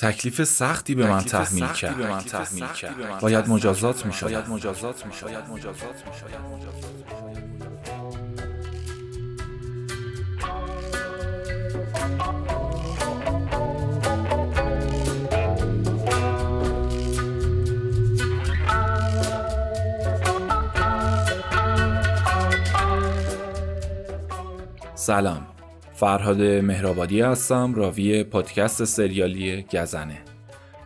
تکلیف سختی به من تحمیل کرد. باید مجازات می می سلام. فرهاد مهرآبادی هستم راوی پادکست سریالی گزنه.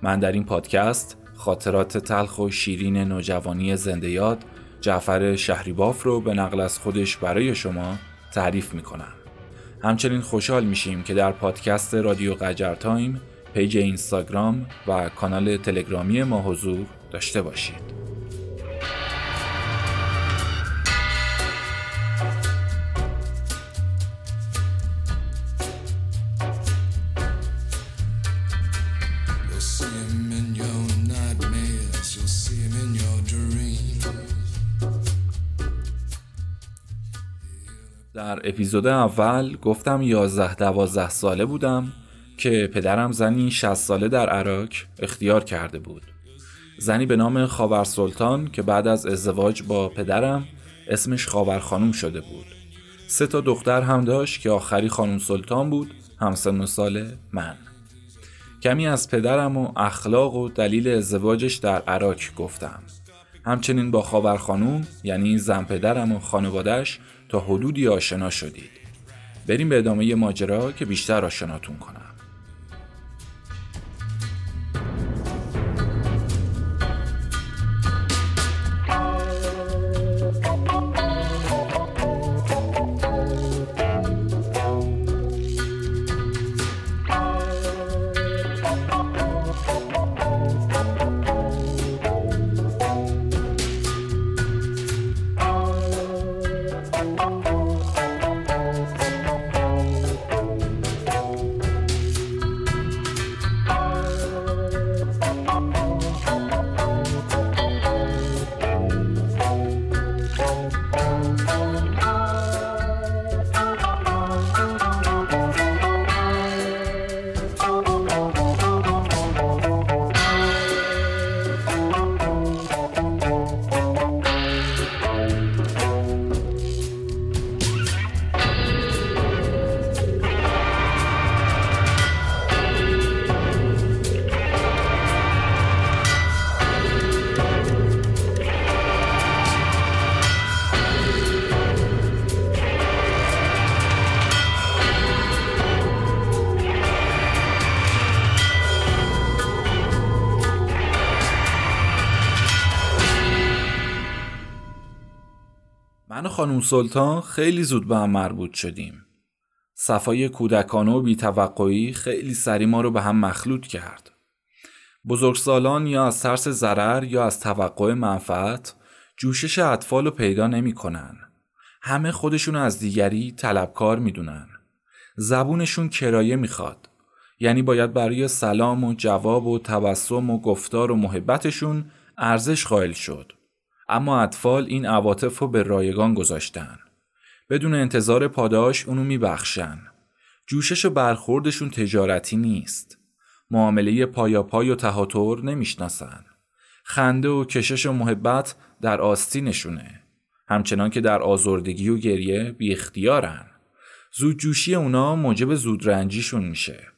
من در این پادکست خاطرات تلخ و شیرین نوجوانی زنده یاد جعفر شهری‌باف رو به نقل از خودش برای شما تعریف می‌کنم. همچنین خوشحال میشیم که در پادکست رادیو قجر تایم پیج اینستاگرام و کانال تلگرامی ما حضور داشته باشید. اپیزود اول گفتم 11 12 ساله بودم که پدرم زنی 60 ساله در عراق اختیار کرده بود. زنی به نام خاور سلطان که بعد از ازدواج با پدرم اسمش خاور خانوم شده بود. سه تا دختر هم داشت که آخری خانوم سلطان بود همسن و سال من. کمی از پدرم و اخلاق و دلیل ازدواجش در عراق گفتم. همچنین با خاور خانوم یعنی زن پدرم و خانوادش تا حدودی آشنا شدید. بریم به ادامه ماجرا که بیشتر آشناتون کنم. خانم سلطان خیلی زود به هم مربوط شدیم. صفای کودکانه و بیتوقعی خیلی سری ما رو به هم مخلوط کرد. بزرگسالان یا از ترس ضرر یا از توقع منفعت جوشش اطفال رو پیدا نمی کنن. همه خودشون از دیگری طلبکار می‌دونن. زبونشون کرایه می‌خواد. یعنی باید برای سلام و جواب و تبسم و گفتار و محبتشون ارزش قائل شد. اما اطفال این عواطف رو به رایگان گذاشتن. بدون انتظار پاداش اونو میبخشن. جوشش و برخوردشون تجارتی نیست. معامله پای و تهاتر نمی‌شناسن. خنده و کشش و محبت در آستینشونه. همچنان که در آزردگی و گریه بی اختیارن. زود جوشی اونا موجب زود رنجیشون میشه.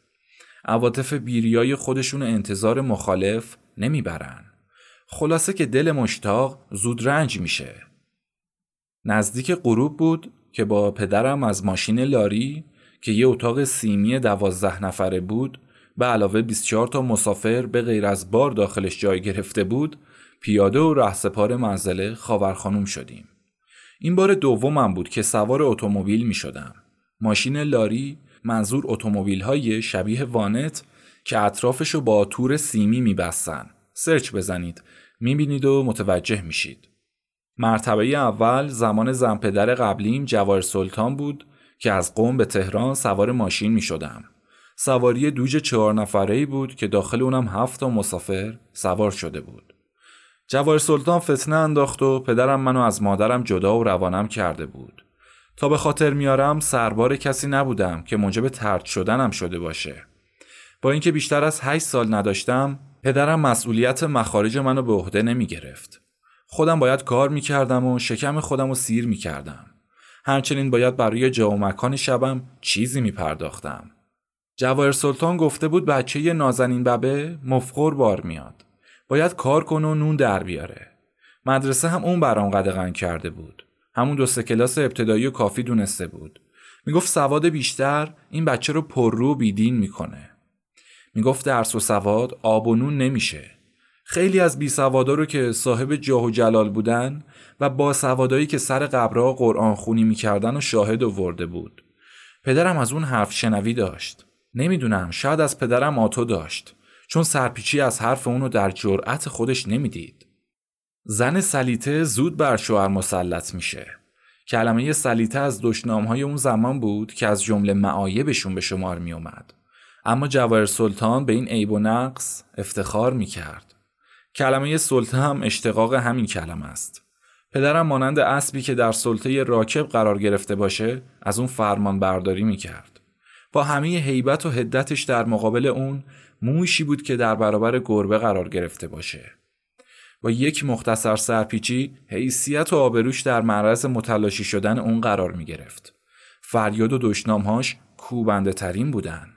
عواطف بیریای خودشون انتظار مخالف نمی‌برن. خلاصه که دل مشتاق زود رنج میشه. نزدیک غروب بود که با پدرم از ماشین لاری که یه اتاق سیمی دوازده نفره بود به علاوه 24 تا مسافر به غیر از بار داخلش جای گرفته بود پیاده و رهسپار منزله خاورخانوم شدیم. این بار دومم بود که سوار اتومبیل می شدم. ماشین لاری منظور اتومبیل های شبیه وانت که اطرافشو با تور سیمی می بستن. سرچ بزنید می‌بینید و متوجه میشید. مرتبه اول زمان زنپدر قبلیم جواهر سلطان بود که از قوم به تهران سوار ماشین می شدم. سواری دوج چهار نفره بود که داخل اونم هفت تا مسافر سوار شده بود. جواهر سلطان فتنه انداخت و پدرم منو از مادرم جدا و روانم کرده بود. تا به خاطر میارم سربار کسی نبودم که موجب ترد شدنم شده باشه. با اینکه بیشتر از 8 سال نداشتم پدرم مسئولیت مخارج منو به عهده نمی گرفت. خودم باید کار می کردم و شکم خودم رو سیر می کردم. همچنین باید برای جا و مکان شبم چیزی می پرداختم. جواهر سلطان گفته بود بچه ی نازنین ببه مفخور بار میاد. باید کار کنه و نون در بیاره. مدرسه هم اون برام قدغن کرده بود. همون دو سه کلاس ابتدایی و کافی دونسته بود. می‌گفت سواد بیشتر این بچه رو پررو و بیدین می‌کنه. می‌گفت درس و سواد آب و نون نمیشه. خیلی از بی رو که صاحب جاه و جلال بودن و با سوادایی که سر قبرها قرآن خونی می‌کردن و شاهد ورده بود. پدرم از اون حرف شنوی داشت. نمی‌دونم شاید از پدرم آتو داشت چون سرپیچی از حرف اونو در جرأت خودش نمی‌دید. زن سلیته زود بر شوهر مسلط میشه. کلمه سلیته از های اون زمان بود که از جمله معایبشون به شمار می اومد. اما جواهر سلطان به این عیب و نقص افتخار می کرد. کلمه سلطه هم اشتقاق همین کلمه است. پدرم مانند اسبی که در سلطه راکب قرار گرفته باشه از اون فرمان برداری می کرد. با همه هیبت و هدتش در مقابل اون موشی بود که در برابر گربه قرار گرفته باشه. با یک مختصر سرپیچی حیثیت و آبروش در معرض متلاشی شدن اون قرار می گرفت. فریاد و دشنامهاش کوبنده ترین بودن.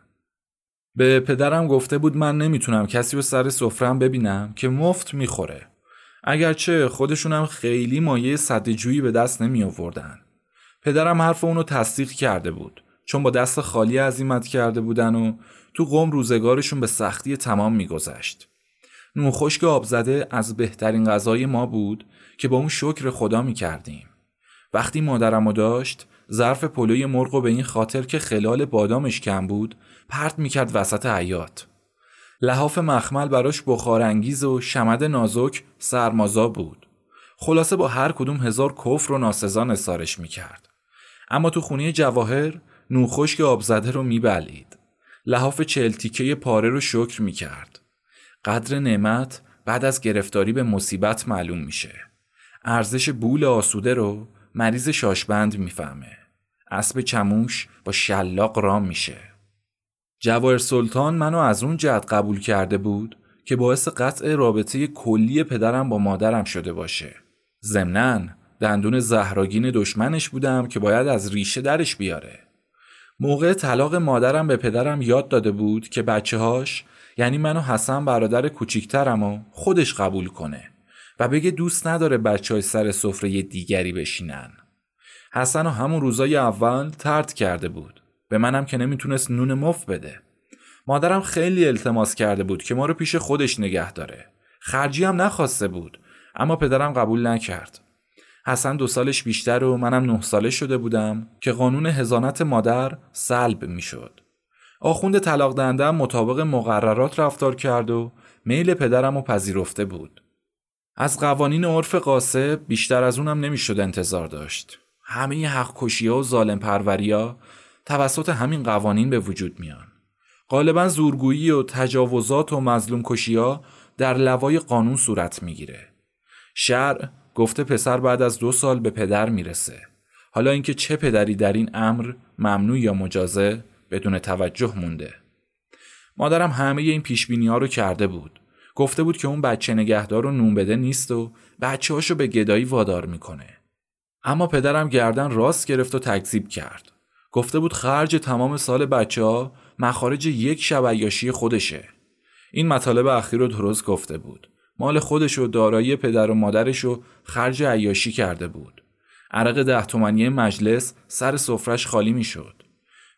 به پدرم گفته بود من نمی‌تونم کسی رو سر سفرم ببینم که مفت می‌خوره. اگرچه خودشونم خیلی مایه صدجویی به دست نمی آوردن. پدرم حرف اونو تصدیق کرده بود چون با دست خالی عزیمت کرده بودن و تو قوم روزگارشون به سختی تمام میگذشت. نوخشک آبزده از بهترین غذای ما بود که با اون شکر خدا می کردیم. وقتی مادرم داشت ظرف پلوی مرغ به این خاطر که خلال بادامش کم بود پرت می‌کرد وسط حیات. لحاف مخمل براش بخارانگیز و شمد نازک سرمازا بود. خلاصه با هر کدوم هزار کفر و ناسزا نسارش می‌کرد. اما تو خونه جواهر نوخشک آبزده رو میبلید. لحاف چلتیکه پاره رو شکر می‌کرد. قدر نعمت بعد از گرفتاری به مصیبت معلوم میشه. ارزش بول آسوده رو مریض شاشبند می‌فهمه. اسب چموش با شلاق رام میشه. جواهر سلطان منو از اون جهت قبول کرده بود که باعث قطع رابطه کلی پدرم با مادرم شده باشه. ضمناً دندون زهراگین دشمنش بودم که باید از ریشه درش بیاره. موقع طلاق مادرم به پدرم یاد داده بود که بچه هاش یعنی من و حسن برادر کوچیکترم و خودش قبول کنه و بگه دوست نداره بچه های سر سفره دیگری بشینن. حسن و همون روزای اول ترد کرده بود. به منم که نمی‌تونست نون مف بده. مادرم خیلی التماس کرده بود که ما رو پیش خودش نگه داره. خرجی هم نخواسته بود اما پدرم قبول نکرد. حسن دو سالش بیشتر و منم نه ساله شده بودم که قانون هزانت مادر سلب می‌شد. آخوند طلاق دهنده مطابق مقررات رفتار کرد و میل پدرم و پذیرفته بود. از قوانین عرف قاسب بیشتر از اونم نمی‌شد انتظار داشت. همه حق کشی ها و ظالم پروریا توسط همین قوانین به وجود میان. غالبا زورگویی و تجاوزات و مظلوم کشی ها در لوای قانون صورت می‌گیره. شرع گفته پسر بعد از دو سال به پدر می‌رسه. حالا اینکه چه پدری در این امر ممنوع یا مجازه بدون توجه مونده. مادرم همه این پیش ها رو کرده بود. گفته بود که اون بچه نگهدار و نون بده نیست و بچه هاشو به گدایی وادار می‌کنه. اما پدرم گردن راست گرفت و تکذیب کرد. گفته بود خرج تمام سال بچه ها مخارج یک شب عیاشی خودشه. این مطالب اخیر رو درست گفته بود. مال خودش و دارایی پدر و مادرش رو خرج عیاشی کرده بود. عرق ده تومنی مجلس سر سفرش خالی می‌شد.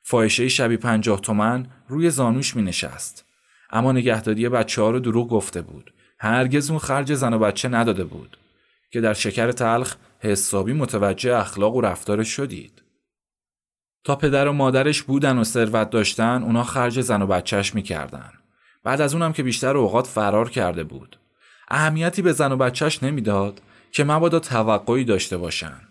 فایشه شبی پنجاه تومن روی زانوش می نشست. اما نگهداری بچه ها رو دروغ گفته بود. هرگز اون خرج زن و بچه نداده بود. که در شکر تلخ حسابی متوجه اخلاق و رفتار شدید. تا پدر و مادرش بودن و ثروت داشتن اونا خرج زن و بچهش می‌کردن. بعد از اونم که بیشتر اوقات فرار کرده بود. اهمیتی به زن و بچهش نمی‌داد که مبادا توقعی داشته باشن.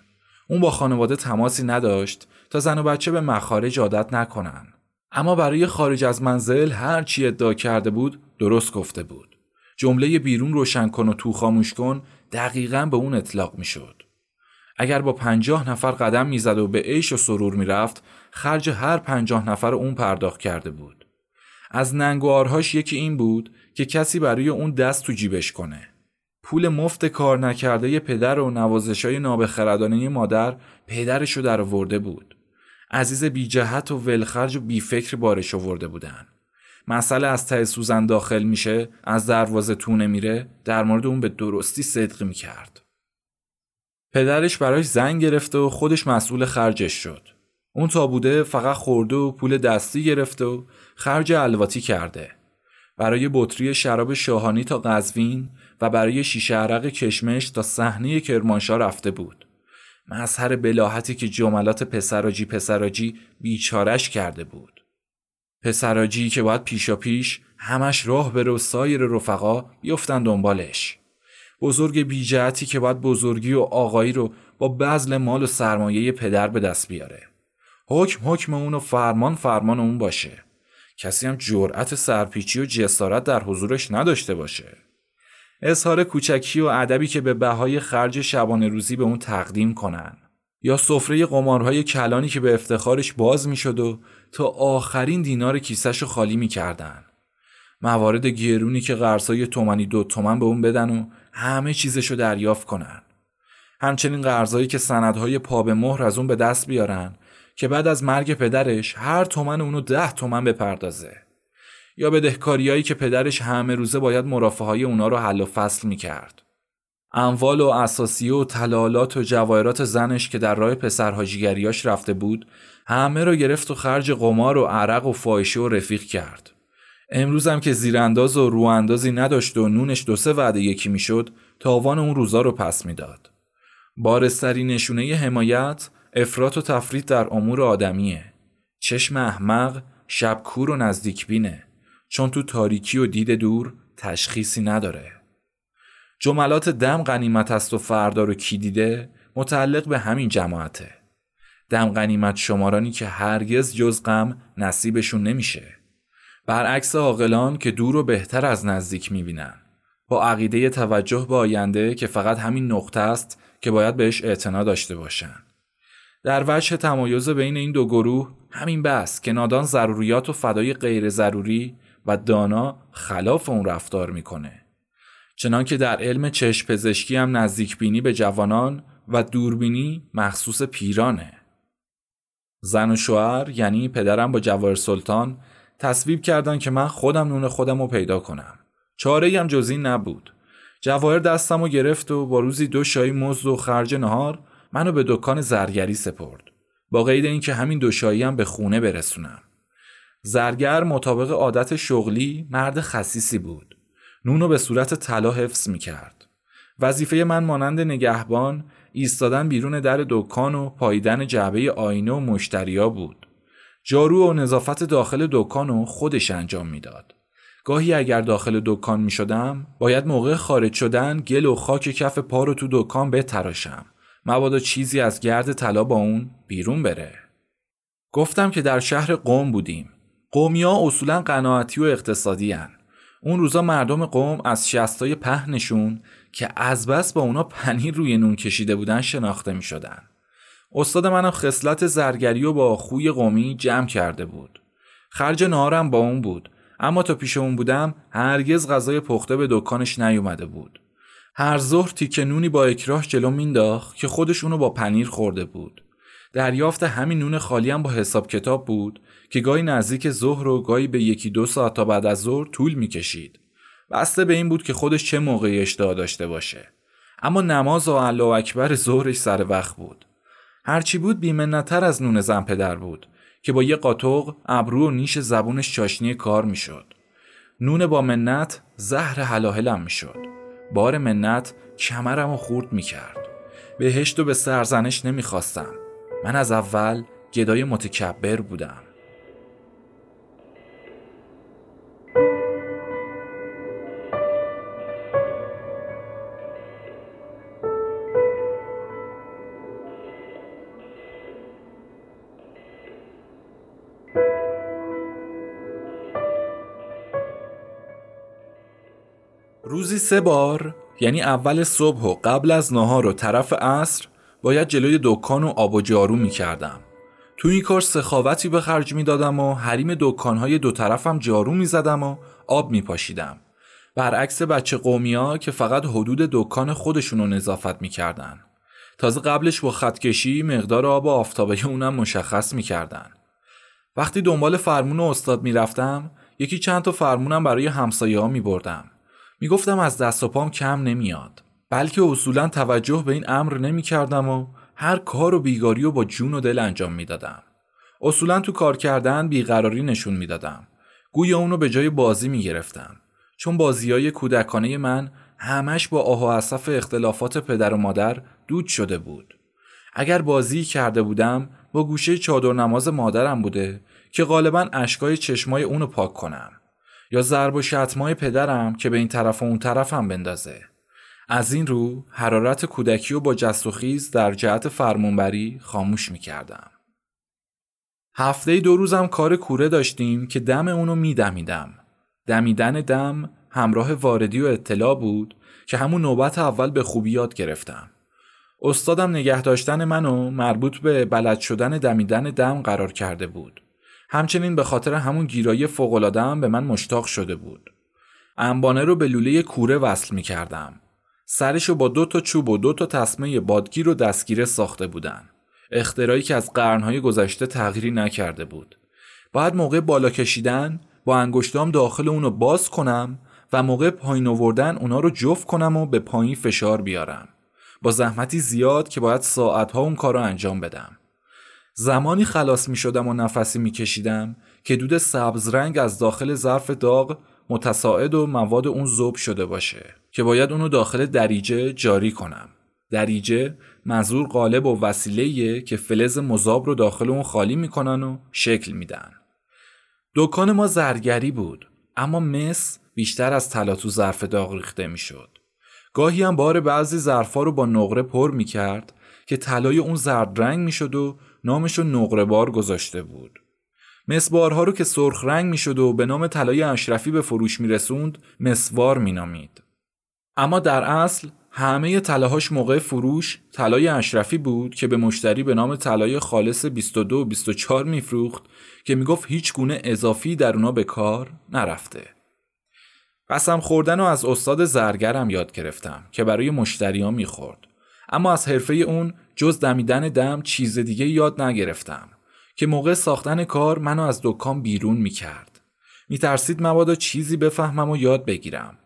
اون با خانواده تماسی نداشت تا زن و بچه به مخارج عادت نکنن. اما برای خارج از منزل هر چی ادعا کرده بود درست گفته بود. جمله بیرون روشن کن و تو خاموش کن دقیقا به اون اطلاق می‌شد. اگر با پنجاه نفر قدم می‌زد و به عیش و سرور می‌رفت خرج هر پنجاه نفر اون پرداخت کرده بود. از ننگوارهاش یکی این بود که کسی برای اون دست تو جیبش کنه. پول مفت کار نکرده پدر و نوازش های نابخردانه مادر پدرش رو در ورده بود. عزیز بی جهت و ولخرج و بی فکر بارش آورده بودن. مسئله از ته سوزن داخل میشه از دروازه تونه میره در مورد اون به درستی صدق می‌کرد. پدرش براش زنگ گرفته و خودش مسئول خرجش شد. اون تا بوده فقط خورده و پول دستی گرفته و خرج الواتی کرده. برای بطری شراب شاهانی تا قزوین و برای شیشه عرق کشمش تا صحنه کرمانشاه رفته بود. مظهر بلاحتی که جملات پسراجی پسراجی بیچارش کرده بود. پسراجی که باید پیشا پیش همش راه بره و سایر رفقا بیفتن دنبالش. بزرگ بیجهتی که باید بزرگی و آقایی رو با بزل مال و سرمایه پدر به دست بیاره. حکم حکم اون و فرمان فرمان اون باشه. کسی هم جرأت سرپیچی و جسارت در حضورش نداشته باشه. اظهار کوچکی و ادبی که به بهای خرج شبانه روزی به اون تقدیم کنن یا سفره قمارهای کلانی که به افتخارش باز می‌شد و تا آخرین دینار کیسش رو خالی می‌کردن موارد گرونی که قرضای تومنی دو تومن به اون بدن و همه چیزشو دریافت کنن همچنین قرضایی که سندهای پا به مهر از اون به دست بیارن که بعد از مرگ پدرش هر تومن اونو ده تومن بپردازه یا بدهکاریایی که پدرش همه روزه باید مرافه های اونا رو حل و فصل می‌کرد. اموال و اساسیه و طلالات و جواهرات زنش که در راه پسرهاجیگریاش رفته بود همه رو گرفت و خرج قمار و عرق و فایشه و رفیق کرد. امروز هم که زیرانداز و رواندازی نداشت و نونش دو سه وعده یکی می‌شد تاوان اون روزا رو پس می‌داد. بارستری نشونه حمایت افراط و تفرید در امور آدمیه. چشم احمق شبکور و نزدیک بینه. چون تو تاریکی و دید دور تشخیصی نداره. جملات دم غنیمت است و فردا رو کی دیده متعلق به همین جماعته. دم غنیمت شمارانی که هرگز جز غم نصیبشون نمیشه. برعکس عاقلان که دور و بهتر از نزدیک می‌بینن. با عقیده توجه به آینده که فقط همین نقطه است که باید بهش اعتنا داشته باشن. در وجه تمایز بین این دو گروه همین بس که نادان ضروریات و فدای غیر ضروری و دانا خلاف اون رفتار می‌کنه. چنان که در علم چشم پزشکی هم نزدیک بینی به جوانان و دوربینی مخصوص پیرانه. زن و شوهر یعنی پدرم با جواهر سلطان تصویب کردن که من خودم نون خودم رو پیدا کنم. چاره هم جزی نبود. جواهر دستم رو گرفت و با روزی دو شایی مزد و خرج نهار منو به دکان زرگری سپرد. با قید اینکه همین دو شایی هم به خونه برسونم. زرگر مطابق عادت شغلی مرد خصیصی بود. نونو به صورت طلا حفظ می کرد. وظیفه من مانند نگهبان ایستادن بیرون در دکان و پاییدن جعبه آینه و مشتریا بود. جارو و نظافت داخل دکان رو خودش انجام می‌داد. گاهی اگر داخل دکان می شدم باید موقع خارج شدن گل و خاک کف پا رو تو دکان بتراشم. مبادا چیزی از گرد طلا با اون بیرون بره. گفتم که در شهر قوم بودیم. ها اصولا قناعتی و اقتصادی هن. اون روزا مردم قوم از شستای پهنشون که از بس با اونا پنیر روی نون کشیده بودن شناخته می شدن. استاد منم خصلت زرگری و با خوی قومی جمع کرده بود. خرج نهارم با اون بود اما تا پیش اون بودم هرگز غذای پخته به دکانش نیومده بود. هر ظهر تیکه نونی با اکراه جلو مینداخت که خودش اونو با پنیر خورده بود. دریافت همین نون خالی هم با حساب کتاب بود که گاهی نزدیک ظهر و گاهی به یکی دو ساعت تا بعد از ظهر طول می‌کشید. بسته به این بود که خودش چه موقعی اشتها داشته باشه. اما نماز و الله اکبر ظهرش سر وقت بود. هرچی بود بیمنتر از نون زن پدر بود که با یه قاطق ابرو و نیش زبونش چاشنی کار می‌شد. نون با منت زهر حلاهلم می‌شد. بار منت کمرم و خورد می‌کرد. بهشت و به سرزنش نمی‌خواستم. من از اول گدای متکبر بودم. روزی سه بار یعنی اول صبح و قبل از نهار و طرف عصر باید جلوی دکان و آب و جارو می کردم. تو این کار سخاوتی به خرج می‌دادم و حریم دکانهای دو طرفم جارو می‌زدم و آب میپاشیدم. برعکس بچه قومیا که فقط حدود دکان خودشون رو نظافت می‌کردن. تازه قبلش با خطکشی مقدار آب و آفتابه اونم مشخص می‌کردن. وقتی دنبال فرمون استاد می‌رفتم یکی چند تا فرمونم برای همسایه ها میبردم. می‌گفتم از دست و پام کم نمیاد. بلکه اصولا توجه به این امر نمی‌کردم و هر کار و بیگاری و با جون و دل انجام می‌دادم. اصولا تو کار کردن بیقراری نشون می‌دادم. گویا اونو به جای بازی می‌گرفتم. چون بازی های کودکانه من همش با آه و اصف اختلافات پدر و مادر دود شده بود. اگر بازی کرده بودم با گوشه چادر نماز مادرم بوده که غالبا اشکای چشمای اونو پاک کنم. یا ضرب و شتمای پدرم که به این طرف و اون طرفم بندازه از این رو حرارت کودکی و با جست و خیز در جهت فرمونبری خاموش می‌کردم. هفته دو روزم کار کوره داشتیم که دم اونو میدمیدم. دمیدن دم همراه واردی و اطلاع بود که همون نوبت اول به خوبی یاد گرفتم. استادم نگه داشتن منو مربوط به بلد شدن دمیدن دم قرار کرده بود. همچنین به خاطر همون گیرایی فوقلادم به من مشتاق شده بود. انبانه رو به لوله کوره وصل می کردم. سرشو با دو تا چوب و دو تا تسمه بادگیر و دستگیره ساخته بودن. اختراعی که از قرنهای گذشته تغییری نکرده بود. باید موقع بالا کشیدن با انگشتام داخل اونو باز کنم و موقع پایین آوردن اونا رو جفت کنم و به پایین فشار بیارم. با زحمتی زیاد که باید ساعتها اون کار رو انجام بدم. زمانی خلاص می شدم و نفسی می کشیدم که دود سبز رنگ از داخل ظرف داغ متساعد و مواد اون زوب شده باشه که باید اونو داخل دریجه جاری کنم. دریجه منظور قالب و وسیله که فلز مذاب رو داخل اون خالی می‌کنن و شکل میدن. دکان ما زرگری بود اما مس بیشتر از طلا تو ظرف داغ ریخته می‌شد. گاهی هم بار بعضی ظرفا رو با نقره پر می‌کرد که طلای اون زرد رنگ می‌شد و نامش رو نقره بار گذاشته بود. مسوارها رو که سرخ رنگ می‌شد و به نام طلای اشرفی به فروش میرسوند مسوار مینامید. اما در اصل همه طلاهاش موقع فروش طلای اشرفی بود که به مشتری به نام طلای خالص 22 و 24 میفروخت که می‌گفت هیچ گونه اضافی در اونا به کار نرفته. قسم خوردن و از استاد زرگرم یاد گرفتم که برای مشتریان می‌خورد. اما از حرفه اون جز دمیدن دم چیز دیگه یاد نگرفتم. که موقع ساختن کار منو از دکان بیرون می‌کرد. میترسید مبادا چیزی بفهمم و یاد بگیرم.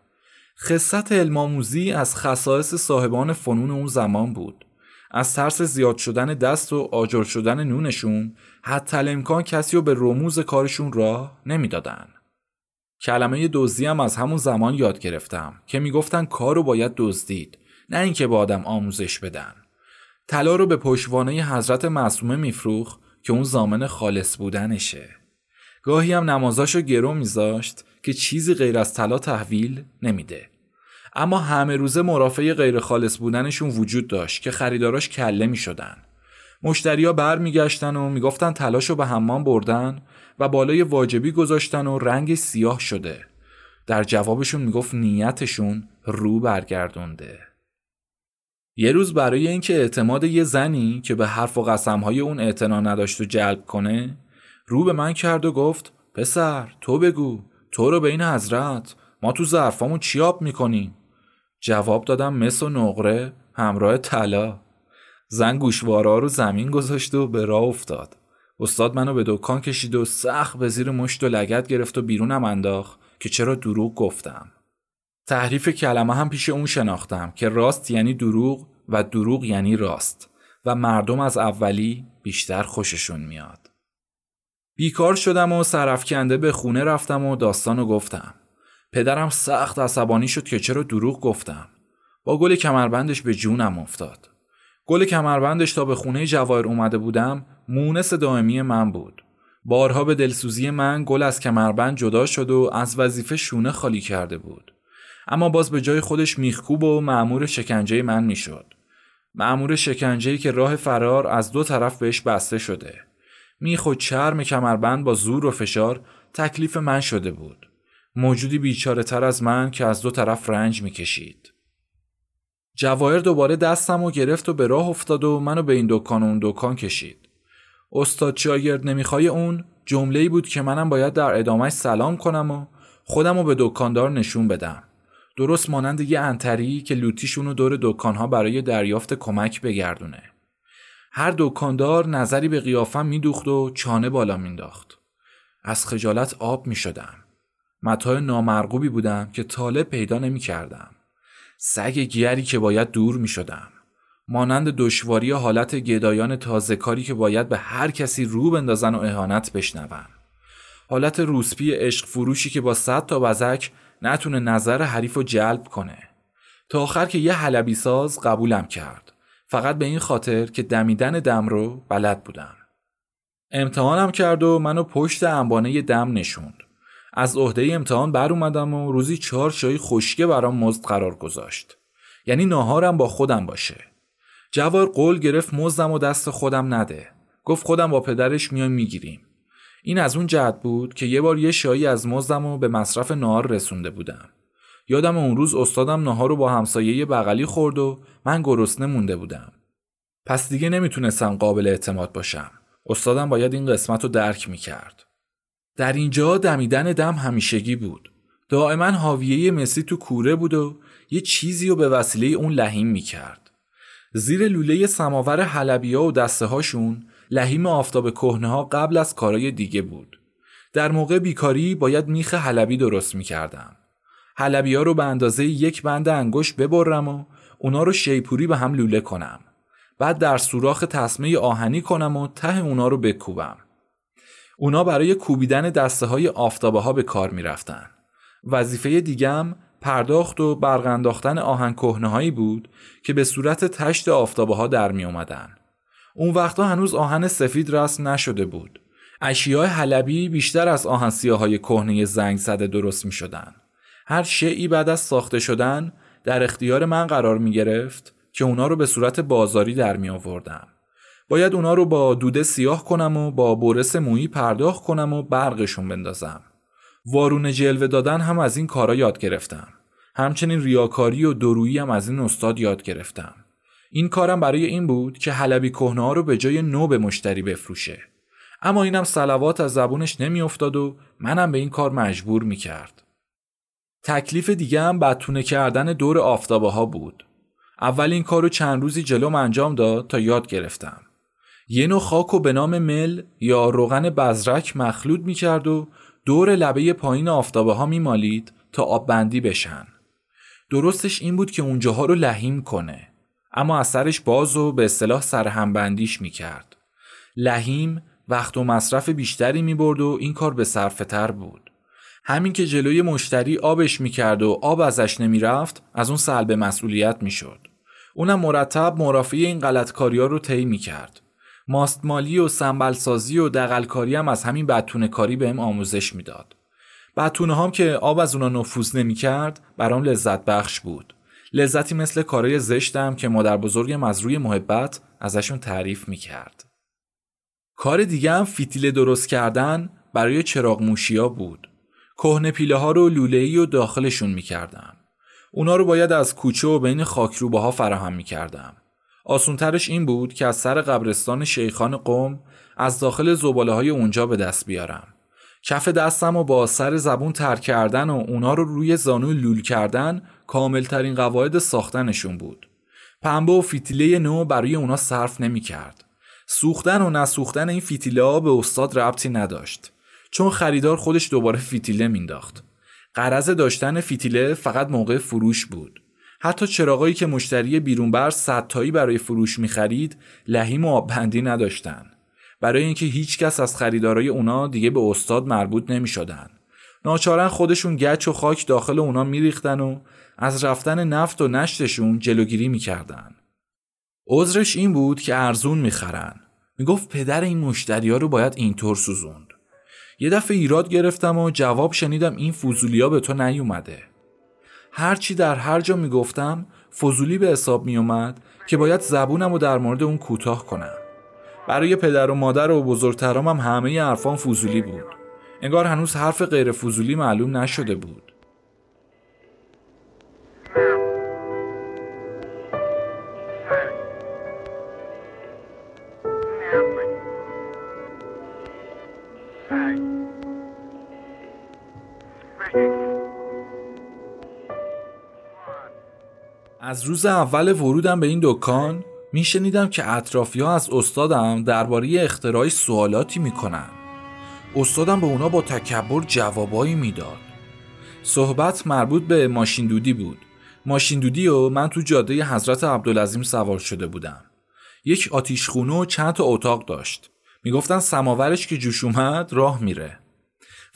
خصت علماموزی از خصائص صاحبان فنون اون زمان بود. از ترس زیاد شدن دست و آجر شدن نونشون حتی امکان کسی رو به رموز کارشون راه نمی‌دادن. کلمه دزدی هم از همون زمان یاد گرفتم که می‌گفتن کار رو باید دزدید نه اینکه به آدم آموزش بدن. طلا رو به پشوانه حضرت معصومه میفروخ که اون زامن خالص بودنشه. گاهی هم نمازاشو گرو میذاشت که چیزی غیر از طلا تحویل نمیده. اما همه روزه مرافع غیر خالص بودنشون وجود داشت که خریداراش کله می‌شدن. مشتریا بر میگشتن و می‌گفتن تلاشو به حمام بردن و بالای واجبی گذاشتن و رنگ سیاه شده. در جوابشون می‌گفت نیتشون رو برگردونده. یه روز برای اینکه اعتماد یه زنی که به حرف و قسمهای اون اعتنا نداشت و جلب کنه رو به من کرد و گفت پسر تو بگو تو رو به این حضرت ما تو ظرفامون چی آب می‌کنیم؟ جواب دادم مس و نقره همراه طلا. زن گوشوارا رو زمین گذاشت و به راه افتاد. استاد منو به دکان کشید و سخت به زیر مشت و لگت گرفت و بیرونم انداخت که چرا دروغ گفتم. تحریف کلمه هم پیش اون شناختم که راست یعنی دروغ و دروغ یعنی راست و مردم از اولی بیشتر خوششون میاد. بیکار شدم و سرفکنده به خونه رفتم و داستانو گفتم. پدرم سخت عصبانی شد که چرا دروغ گفتم. با گل کمربندش به جونم افتاد. گل کمربندش تا به خونه جواهر اومده بودم مونس دائمی من بود. بارها به دلسوزی من گل از کمربند جدا شد و از وظیفه شونه خالی کرده بود. اما باز به جای خودش میخکوب و معمور شکنجه من می‌شد. معمور شکنجه که راه فرار از دو طرف بهش بسته شده. میخ و چرم کمربند با زور و فشار تکلیف من شده بود. موجودی بیچاره تر از من که از دو طرف رنج می‌کشید. جواهر دوباره دستم و گرفت و به راه افتاد و منو به این دکان و اون دکان کشید. استاد شاگرد نمی‌خوای اون جمله بود که منم باید در ادامهش سلام کنم و خودم رو به دکاندار نشون بدم. درست مانند یه انتری که لوتیشونو دور دکانها برای دریافت کمک بگردونه. هر دکاندار نظری به قیافم میدوخت و چانه بالا مینداخت. از خجالت آب می شدم. متای نامرغوبی بودم که طالب پیدا نمی کردم. سگ گیری که باید دور می شدم. مانند دشواری حالت گدایان تازه کاری که باید به هر کسی رو بندازن و اهانت بشنون. حالت روسپی عشق فروشی که با صد تا بزک نتونه نظر حریف رو جلب کنه. تا آخر که یه حلبی ساز قبولم کرد. فقط به این خاطر که دمیدن دم رو بلد بودم. امتحانم کرد و منو پشت انبانه دم نشوند. از عهده امتحان بر اومدم و روزی چهار شایی خشکه برام مزد قرار گذاشت. یعنی ناهارم با خودم باشه. جوار قول گرفت مزدم و دست خودم نده. گفت خودم با پدرش میایم می‌گیریم. این از اون جهت بود که یه بار یه شایی از مزدم و به مصرف نهار رسونده بودم. یادم اون روز استادم نهار رو با همسایه بغلی خورد و من گرسنه مونده بودم. پس دیگه نمی‌تونستم قابل اعتماد باشم. استادم باید این قسمت رو درک می‌کرد. در اینجا دمیدن دم همیشگی بود. دائما حاویه مسی تو کوره بود و یه چیزی رو به وسیله اون لحیم می‌کرد. زیر لوله سماور حلبیا و دسته هاشون لحیم آفتاب کهنه ها قبل از کارای دیگه بود. در موقع بیکاری باید میخ حلبی درست می‌کردم. حلبی ها رو به اندازه یک بند انگشت ببرم و اونا رو شیپوری به هم لوله کنم. بعد در سوراخ تسمه آهنی کنم و ته اونا رو بکوبم. اونا برای کوبیدن دسته های آفتابه ها به کار می رفتن. وظیفه دیگم پرداخت و برغنداختن آهن کهنه هایی بود که به صورت تشت آفتابه ها در می اومدن. اون وقتا هنوز آهن سفید رسم نشده بود. اشیاء حلبی بیشتر از آهن های کهنه زنگ زده درست می شدن. هر شیعی بعد از ساخته شدن در اختیار من قرار می گرفت که اونا رو به صورت بازاری در می آوردم. باید اونا رو با دوده سیاه کنم و با برس مویی پرداخت کنم و برقشون بندازم. وارون جلوه دادن هم از این کارا یاد گرفتم. همچنین ریاکاری و درویی هم از این استاد یاد گرفتم. این کارم برای این بود که حلبی کهنه رو به جای نو به مشتری بفروشه. اما اینم سلوات از زبونش نمیافتاد و منم به این کار مجبور می‌کرد. تکلیف دیگه هم بدتونه کردن دور آفتابه ها بود. اول این کارو چند روزی جلوم انجام داد تا یاد گرفتم. یه نوع خاک و به نام مل یا روغن بزرک مخلوط می‌کرد و دور لبه پایین آفتابه ها میمالید تا آب بندی بشن. درستش این بود که اونجاها رو لحیم کنه. اما اثرش باز و به اصطلاح سرهمبندیش می‌کرد. لحیم وقت و مصرف بیشتری می‌برد و این کار به صرفه تر بود. همین که جلوی مشتری آبش می‌کرد و آب ازش نمی‌رفت از اون سلب مسئولیت می‌شد. اونم مرتب مرافعی این غلطکاری ها رو طی می‌کرد. ماستمالی و سنبلسازی و دقلکاری هم از همین بدتونه کاری بهم آموزش می‌داد. بدتونه هم که آب از اونا نفوذ نمی‌کرد برام لذت بخش بود. لذتی مثل کارای زشتم که مادر بزرگم از روی محبت ازشون تعریف می‌کرد. کار دیگه هم فیتیله درست کردن برای چراغ موشیا بود. کهنه پیله ها رو لوله و داخلشون می‌کردم. اونا رو باید از کوچه و بین خاکروبه فراهم می‌کردم. آسونترش این بود که از سر قبرستان شیخان قوم از داخل زباله های اونجا به دست بیارم. کف دستم و با سر زبون تر کردن و اونا رو روی زانو لول کردن کاملترین قواعد ساختنشون بود. پنبه و فیتیله نو برای اونا صرف نمی کرد. سوختن و نسوختن این فیتیله ها به استاد ربطی نداشت. چون خریدار خودش دوباره فیتیله مینداخت. قرض داشتن فیتیله فقط موقع فروش بود. حتی چراغایی که مشتری بیرونبر صدتایی برای فروش می‌خرید لحیم و آببندی نداشتن. برای اینکه هیچ کس از خریدارای اونا دیگه به استاد مربوط نمی شدن. ناچارن خودشون گچ و خاک داخل اونا میریختن و از رفتن نفت و نشتشون جلوگیری می‌کردن. عذرش این بود که ارزون می‌خرن. می‌گفت پدر این مشتری ها رو باید اینطور سوزوند. یه دفعه ایراد گرفتم و جواب شنیدم این فوزولیا به تو نیومده. هرچی در هر جا می‌گفتم فضولی به حساب میومد که باید زبونم رو در مورد اون کوتاه کنم. برای پدر و مادر و بزرگترام هم همه حرفان فضولی بود. انگار هنوز حرف غیر فضولی معلوم نشده بود. از روز اول ورودم به این دکان میشنیدم که اطرافی ها از استادم درباره اختراعی سوالاتی می‌کنن. استادم به اونا با تکبر جوابایی می‌داد. صحبت مربوط به ماشین دودی بود. ماشین دودی و من تو جاده حضرت عبدالعظیم سوار شده بودم. یک آتیشخونه و چند تا اتاق داشت. می‌گفتن سماورش که جوش اومد راه میره.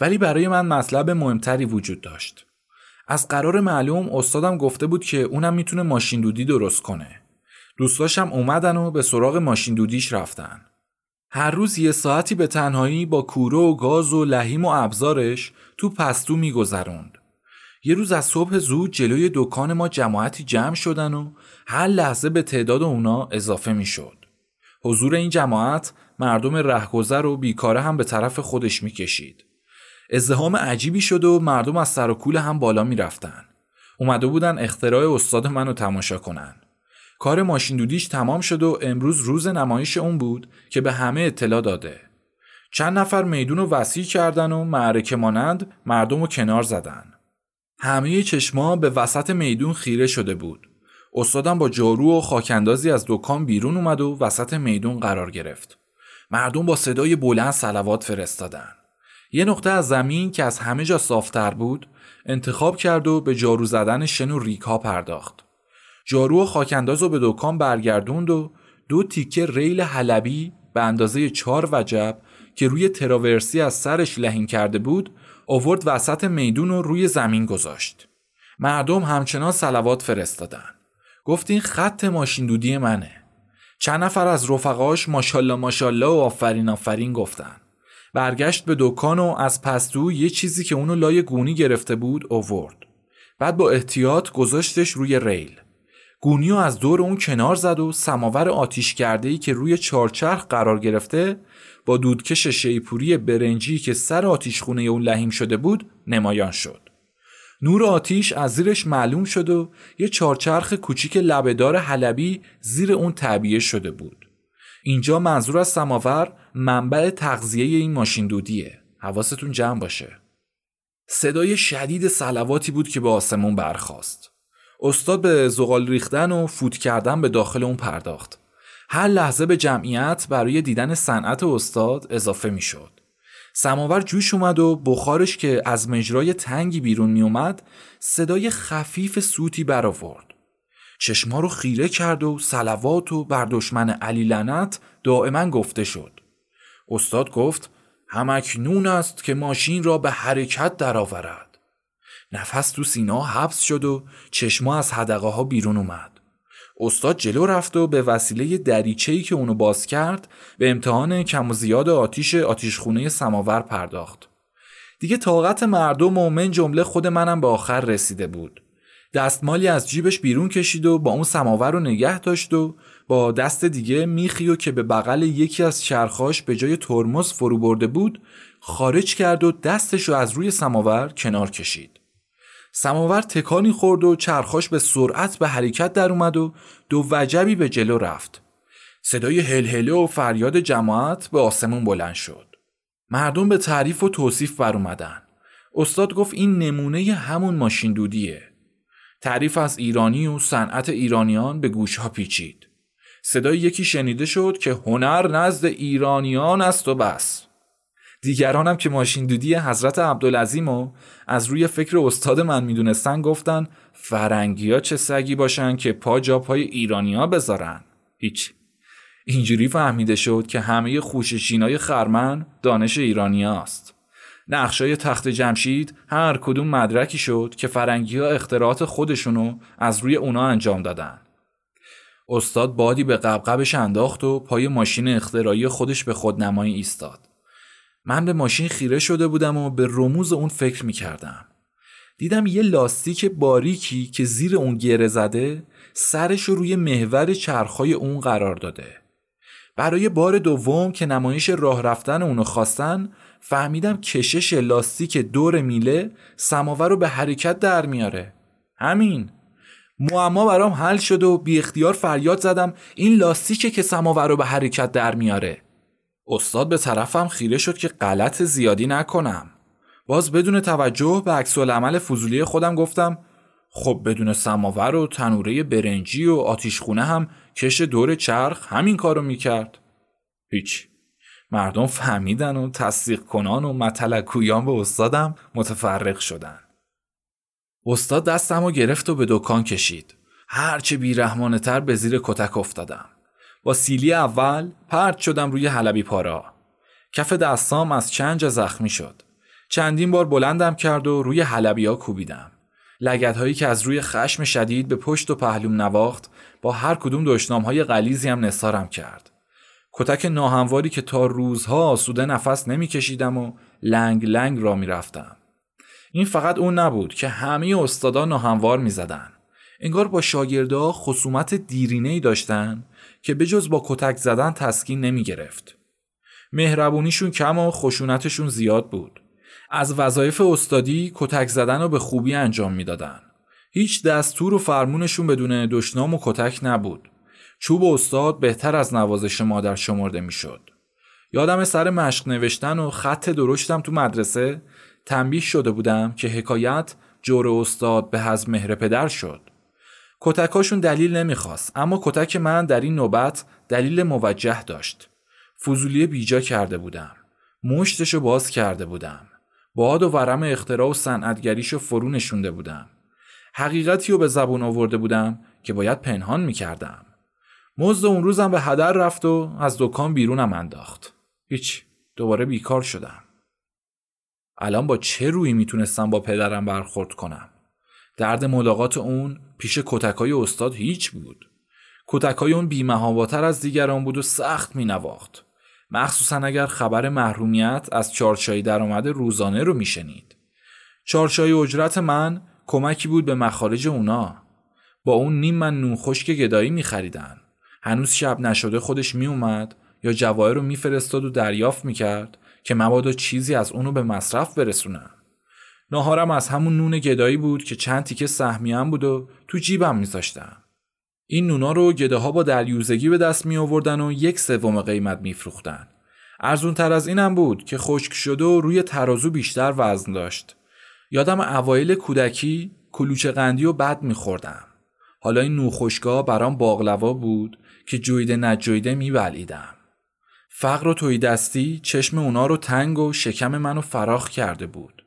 ولی برای من مطلب مهمتری وجود داشت. از قرار معلوم استادم گفته بود که اونم می‌تونه ماشین دودی درست کنه. دوستاشم اومدن و به سراغ ماشین دودیش رفتن هر روز یه ساعتی به تنهایی با کوره و گاز و لحیم و ابزارش تو پستو میگذروند یه روز از صبح زود جلوی دکان ما جماعتی جمع شدن و هر لحظه به تعداد اونا اضافه می‌شد. حضور این جماعت مردم رهگذر و بیکاره هم به طرف خودش می‌کشید. ازدهام عجیبی شد و مردم از سر و کول هم بالا می‌رفتن. اومده بودن اختراع استاد منو تماشا کنن. کار ماشین دودیش تمام شد و امروز روز نمایش اون بود که به همه اطلاع داده. چند نفر میدون رو وسیع کردن و معرکه مانند مردم رو کنار زدن. همه چشما به وسط میدون خیره شده بود. استادم با جارو و خاکندازی از دکان بیرون اومد و وسط میدون قرار گرفت. مردم با صدای بلند سلوات فرستادن. یه نقطه از زمین که از همه جا صافتر بود انتخاب کرد و به جارو زدن شن و ریک ها پرداخت. جارو و خاکنداز رو به دکان برگردوند و دو تیکه ریل حلبی به اندازه چهار وجب که روی تراورسی از سرش لحین کرده بود آورد وسط میدون و روی زمین گذاشت. مردم همچنان سلوات فرستادن. گفت این خط ماشین دودی منه. چند نفر از رفقاش ماشالله ماشالله و آفرین آفرین گفتن. برگشت به دکان و از پستو یه چیزی که اونو لای گونی گرفته بود اوورد. بعد با احتیاط گذاشتش روی ریل. گونیو از دور اون کنار زد و سماور آتیش کرده ای که روی چارچرخ قرار گرفته با دودکش شیپوری برنجی که سر آتیشخونه اون لحیم شده بود نمایان شد. نور آتیش از زیرش معلوم شد و یه چارچرخ کوچیک لبهدار حلبی زیر اون تعبیه شده بود. اینجا منظور از سماور منبع تغذیه این ماشین دودیه. حواستون جمع باشه. صدای شدید سلواتی بود که به آسمون برخاست. استاد به زغال ریختن و فوت کردن به داخل اون پرداخت. هر لحظه به جمعیت برای دیدن صنعت استاد اضافه می شد. سماور جوش اومد و بخارش که از مجرای تنگی بیرون می اومد صدای خفیف سوتی برآورد. چشما رو خیره کرد و سلوات و بر دشمن علی لنت دائما گفته شد. استاد گفت همکنون است که ماشین را به حرکت درآورد. نفس تو سینا حبس شد و چشما از حدقه ها بیرون اومد. استاد جلو رفت و به وسیله دریچه‌ای که اونو باز کرد به امتحان کم و زیاد آتیش آتیشخونه سماور پرداخت. دیگه طاقت مردم و من جمله خود منم به آخر رسیده بود. دستمالی از جیبش بیرون کشید و با اون سماور رو نگه داشت و با دست دیگه میخی و که به بغل یکی از چرخاش به جای ترمز فرو برده بود خارج کرد و دستش رو از روی سماور کنار کشید. سماور تکانی خورد و چرخاش به سرعت به حرکت در اومد و دو وجبی به جلو رفت. صدای هلهله و فریاد جماعت به آسمون بلند شد. مردم به تعریف و توصیف بر اومدن. استاد گفت این نمونه همون ماشین دودیه. تعریف از ایرانی و صنعت ایرانیان به گوش ها پیچید. صدای یکی شنیده شد که هنر نزد ایرانیان است و بس. دیگرانم که ماشین دودی حضرت عبدالعظیم و از روی فکر استاد من می‌دونستن گفتن فرنگی چه سگی باشن که پا جا پای ایرانیا بذارن. هیچ. اینجوری فهمیده شد که همه خوششینای خرمن دانش ایرانیا است نقشای تخت جمشید هر کدوم مدرکی شد که فرنگی ها اختراعات خودشونو از روی اونا انجام دادن. استاد بادی به قبقبش انداخت و پای ماشین اختراعی خودش به خودنمایی ایستاد. من به ماشین خیره شده بودم و به رموز اون فکر می کردم. دیدم یه لاستیک باریکی که زیر اون گره زده سرش رو روی محور چرخهای اون قرار داده. برای بار دوم که نمایش راه رفتن اونو خواستن فهمیدم کشش لاستیک دور میله سماور رو به حرکت در میاره. همین. معما برام حل شد و بی اختیار فریاد زدم این لاستیکه که سماور رو به حرکت در میاره. استاد به طرفم خیره شد که غلط زیادی نکنم. باز بدون توجه به عکس عمل فضولی خودم گفتم خب بدون سماور و تنوره برنجی و آتیشخونه هم کش دور چرخ همین کارو می‌کرد. هیچ. مردم فهمیدن و تصدیق کنان و متلکویان به استادم متفرق شدن. استاد دستم و گرفت و به دکان کشید. هرچه بیرحمانه تر به زیر کتک افتادم. با سیلی اول پرت شدم روی حلبی پارا. کف دستام از چند جا زخمی شد. چندین بار بلندم کرد و روی حلبی ها کوبیدم. لگت هایی که از روی خشم شدید به پشت و پهلوم نواخت با هر کدوم دشنام های غلیزی هم نثارم کرد. کتک ناهمواری که تا روزها آسوده نفس نمیکشیدم و لنگ لنگ را می‌رفتم. این فقط اون نبود که همه استادا ناهموار می‌زدن. انگار با شاگردا خصومت دیرینه ای داشتن که بجز با کتک زدن تسکین نمی گرفت. مهربونیشون کم و خشونتشون زیاد بود. از وظایف استادی کتک زدن رو به خوبی انجام می‌دادن. هیچ دستور و فرمونشون بدون دشنام و کتک نبود. چوب استاد بهتر از نوازش مادر شمرده می‌شد. یادم سر مشق نوشتن و خط درشتم تو مدرسه تنبیه شده بودم که حکایت جور استاد به از مهر پدر شد. کتکاشون دلیل نمی‌خواست اما کتک من در این نوبت دلیل موجه داشت. فضولی بیجا کرده بودم. مشتشو باز کرده بودم. باد و ورم اختراع و صنعتگریشو فرو نشونده بودم. حقیقتی رو به زبون آورده بودم که باید پنهان می‌کردم. مزد اون روزم به هدر رفت و از دکان بیرونم انداخت. هیچ دوباره بیکار شدم. الان با چه روی می‌تونستم با پدرم برخورد کنم؟ درد ملاقات اون پیش کتکای استاد هیچ بود. کتکای اون بیمهاباتر از دیگران بود و سخت مینواخت. مخصوصا اگر خبر محرومیت از چارچایی درآمد روزانه رو میشنید. چارچای اجرت من کمکی بود به مخارج اونا. با اون نیم من نون خشک گدایی میخریدن. هنوز شب نشده خودش میومد یا جواهر رو میفرستاد و دریافت می‌کرد که مبادا چیزی از اونو به مصرف برسونم. ناهارم از همون نون گدایی بود که چند تیکه سهمیم بود و تو جیبم میذاشتم. این نونا رو گده ها با دریوزگی به دست می آوردن و یک سوم قیمت میفروختن. ارزون تر از اینم بود که خشک شده و روی ترازو بیشتر وزن داشت. یادم اوایل کودکی کلوچه قندی و بد میخوردم. حالا این نوخشکا برام باقلوا بود که جویده نجویده میبلیدم. فقر و توی دستی چشم اونا رو تنگ و شکم منو فراخ کرده بود.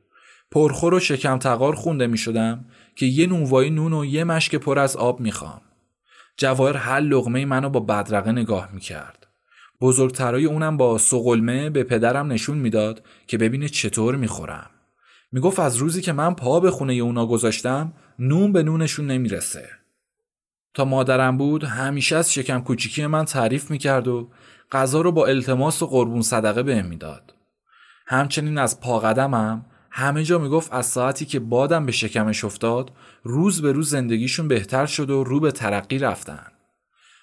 پرخور و شکم تقار خونده می شدم که یه نونوایی نون و یه مشک پر از آب می‌خوام. جواهر هر لغمه منو با بدرقه نگاه می‌کرد. بزرگترای اونم با سقلمه به پدرم نشون می‌داد که ببینه چطور می‌خورم. می‌گفت از روزی که من پا به خونه اونا گذاشتم نون به نونشون نمی‌رسه. تا مادرم بود همیشه از شکم کوچیکی من تعریف می‌کرد و غذا رو با التماس و قربون صدقه بهم می‌داد. همچنین از پا قدمم همه جا می‌گفت از ساعتی که بادم به شکمش افتاد روز به روز زندگیشون بهتر شد و رو به ترقی رفتن.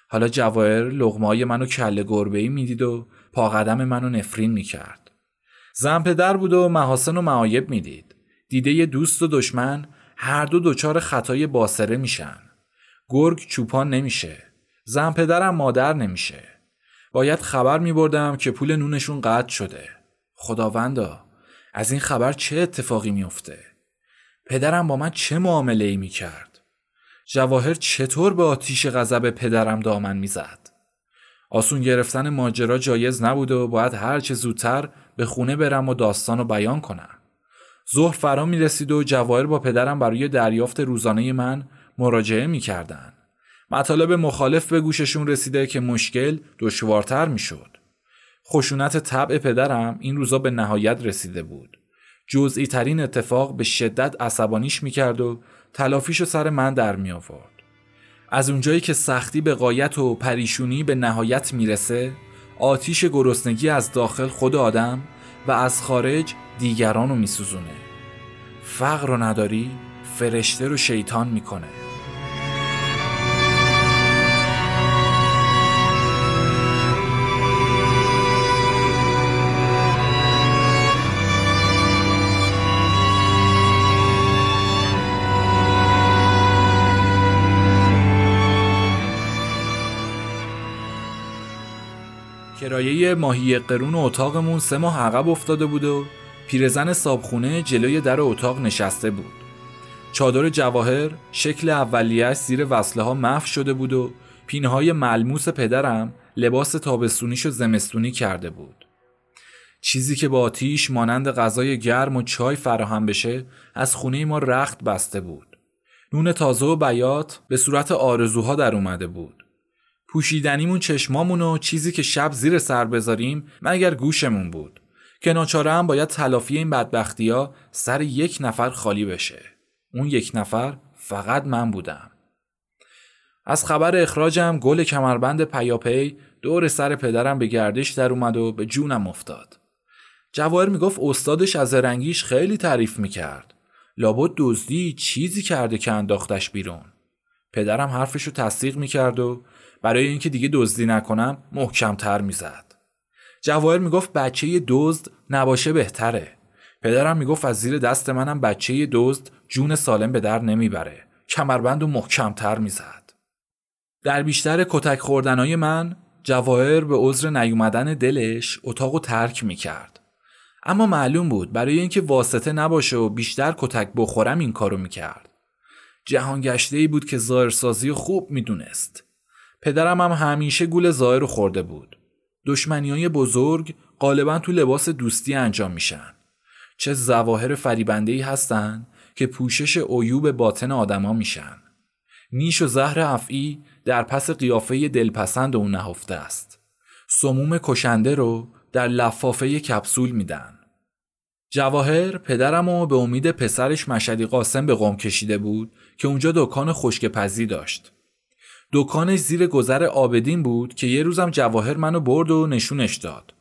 حالا جواهر لغمای منو کله گربه ای می‌دید و پاقدم منو نفرین می‌کرد. زن پدر بود و محاسن و معایب می‌دید. دیده یه دوست و دشمن هر دو دچار خطای باسره میشن. گرگ چوپان نمیشه. زن پدرم مادر نمیشه. باید خبر میبردم که پول نونشون قطع شده. خداوندا از این خبر چه اتفاقی میافته؟ پدرم با من چه معامله ای می کرد؟ جواهر چطور به آتیش غضب پدرم دامن می‌زد؟ آسون گرفتن ماجرا جایز نبود و باید هر چه زودتر به خونه برم و داستان رو بیان کنم. ظهر فرا می رسید و جواهر با پدرم برای دریافت روزانه من مراجعه می کردن. مطالب مخالف به گوششون رسیده که مشکل دشوارتر می شد. خشونت طبع پدرم این روزا به نهایت رسیده بود. جزئی ترین اتفاق به شدت عصبانیش می‌کرد و تلافیشو سر من در می آورد. از اونجایی که سختی به قایت و پریشونی به نهایت می‌رسه آتیش گرسنگی از داخل خود آدم و از خارج دیگران رو میسوزونه فقر رو نداری فرشته رو شیطان می‌کنه کرایه ماهی قرون اتاقمون سه ماه عقب افتاده بود و پیرزن صابخونه جلوی در اتاق نشسته بود. چادر جواهر شکل اولیه زیر وصله ها محو شده بود و پینهای ملموس پدرم لباس تابستونیش و زمستونی کرده بود. چیزی که با آتیش مانند غذای گرم و چای فراهم بشه از خونه ما رخت بسته بود. نون تازه و بیات به صورت آرزوها در اومده بود. پوشیدنیمون چشمامون و چیزی که شب زیر سر بذاریم مگر گوشمون بود که ناچاره هم باید تلافی این بدبختی ها سر یک نفر خالی بشه. اون یک نفر فقط من بودم. از خبر اخراجم گل کمربند پیاپی دور سر پدرم به گردش در اومد و به جونم افتاد. جواهر می‌گفت استادش از رنگیش خیلی تعریف می‌کرد. لابد دزدی چیزی کرده که انداختش بیرون. پدرم حرفشو تصدیق می‌کرد و برای اینکه دیگه دزدی نکنم محکمتر می‌زد. جواهر می‌گفت بچه دزد نباشه بهتره. پدرم می‌گفت از زیر دست منم بچه دزد جون سالم به در نمی‌بره. کمربند و محکمتر می‌زد. در بیشتر کتک خوردنهای من جواهر به عذر نیومدن دلش اتاق ترک می‌کرد. اما معلوم بود برای اینکه واسطه نباشه و بیشتر کتک بخورم این کارو می‌کرد. جهان گشته ای بود که ظاهرسازی خوب می‌دونست. پدرم هم همیشه گول ظاهر خورده بود. دشمنی های بزرگ غالبا تو لباس دوستی انجام میشن. چه زواهر فریبنده ای هستن که پوشش عیوب باطن آدما میشن. نیش و زهر افعی در پس قیافه دلپسند اون نهفته است. سموم کشنده رو در لفافه کپسول میدن. جواهر پدرم و به امید پسرش مشدی قاسم به قوم کشیده بود که اونجا دکان خشکپزی داشت. دکانش زیر گذر آبدین بود که یه روزم جواهر منو برد و نشونش داد.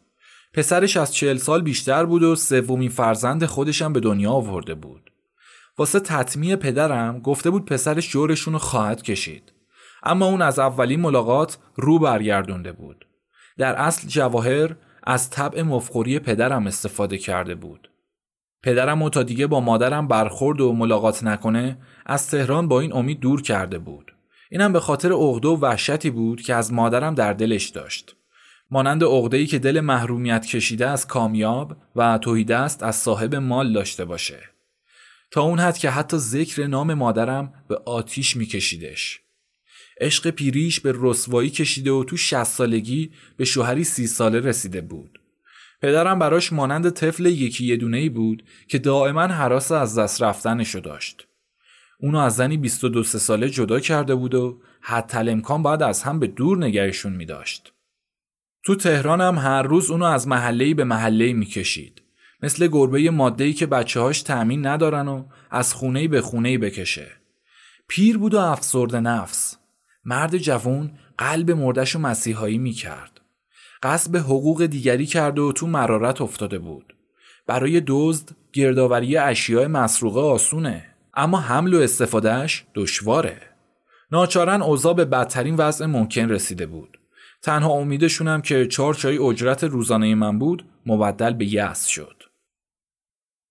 پسرش از چهل سال بیشتر بود و سومین فرزند خودشم به دنیا آورده بود. واسه تطمیع پدرم گفته بود پسرش جورشون رو خواهد کشید. اما اون از اولین ملاقات رو برگردونده بود. در اصل جواهر از طبع مفخوری پدرم استفاده کرده بود. پدرم تا دیگه با مادرم برخورد و ملاقات نکنه از تهران با این امید دور کرده بود. اینم به خاطر عقده و وحشتی بود که از مادرم در دلش داشت. مانند ای که دل محرومیت کشیده از کامیاب و توهیده است از صاحب مال داشته باشه. تا اون حد که حتی ذکر نام مادرم به آتیش میکشیدش. عشق پیریش به رسوایی کشیده و تو شست سالگی به شوهری سی ساله رسیده بود. پدرم براش مانند طفل یکی یه بود که دائما حراس از دست رفتنشو داشت. اونو از زنی 22 ساله جدا کرده بود و حتی امکان باید از هم به دور نگهشون می داشت. تو تهران هم هر روز اونو از محله‌ای به محله‌ای می‌کشید. مثل گربه ماده‌ای که بچه هاش تأمین ندارن و از خونه‌ای به خونه‌ای بکشه. پیر بود و افسرده نفس. مرد جوون قلب مردش و مسیحایی می‌کرد. قصب حقوق دیگری کرد و تو مرارت افتاده بود. برای دزد گردآوری اشیاء مسروقه آسونه. اما حمل و استفادهش دشواره. ناچارن اوضاع به بدترین وضع ممکن رسیده بود. تنها امیدشونم که چهار چای اجرت روزانه من بود مبدل به یأس شد.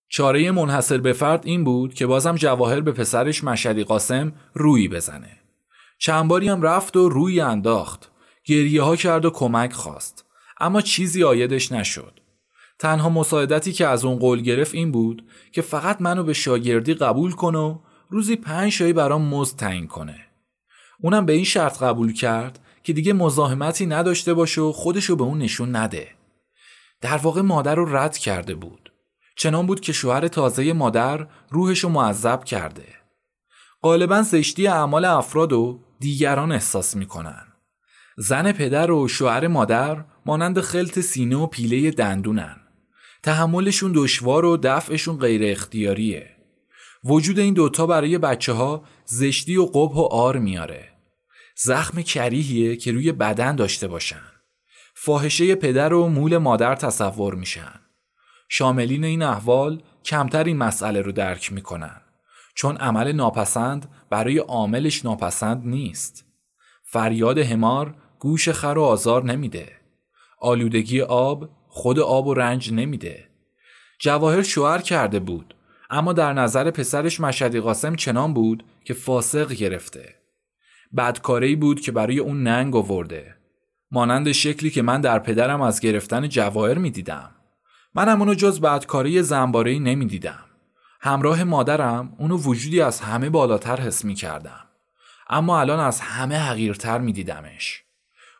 چاره منحصر به فرد این بود که بازم جواهر به پسرش مشدی قاسم روی بزنه. چند باری هم رفت و روی انداخت. گریه ها کرد و کمک خواست. اما چیزی آیدش نشد. تنها مساعدتی که از اون قول گرفت این بود که فقط منو به شاگردی قبول کنه و روزی پنج شایی برام مزد تعیین کنه. اونم به این شرط قبول کرد که دیگه مزاحمتی نداشته باشه و خودشو به اون نشون نده. در واقع مادر رو رد کرده بود. چنان بود که شوهر تازه مادر روحشو معذب کرده. غالبا زشتی اعمال افراد و دیگران احساس می‌کنن. زن پدر و شوهر مادر مانند خلط سینه و پیله دندونن. تحملشون دشوار و دفعشون غیر اختیاریه. وجود این دوتا برای بچه ها زشتی و قبح و آر میاره. زخم کریهیه که روی بدن داشته باشن. فاحشه پدر و مول مادر تصور میشن. شاملین این احوال کمتر این مسئله رو درک می‌کنن. چون عمل ناپسند برای عاملش ناپسند نیست. فریاد همار گوش خر و آزار نمیده. آلودگی آب خود آب و رنج نمیده. جواهر شوهر کرده بود اما در نظر پسرش مشدی قاسم چنان بود که فاسق گرفته. بدکاری بود که برای اون ننگ آورده. مانند شکلی که من در پدرم از گرفتن جواهر می‌دیدم. منم اونو جز بدکاری زنبارهی نمی‌دیدم. همراه مادرم اونو وجودی از همه بالاتر حس می کردم. اما الان از همه حقیرتر می دیدمش.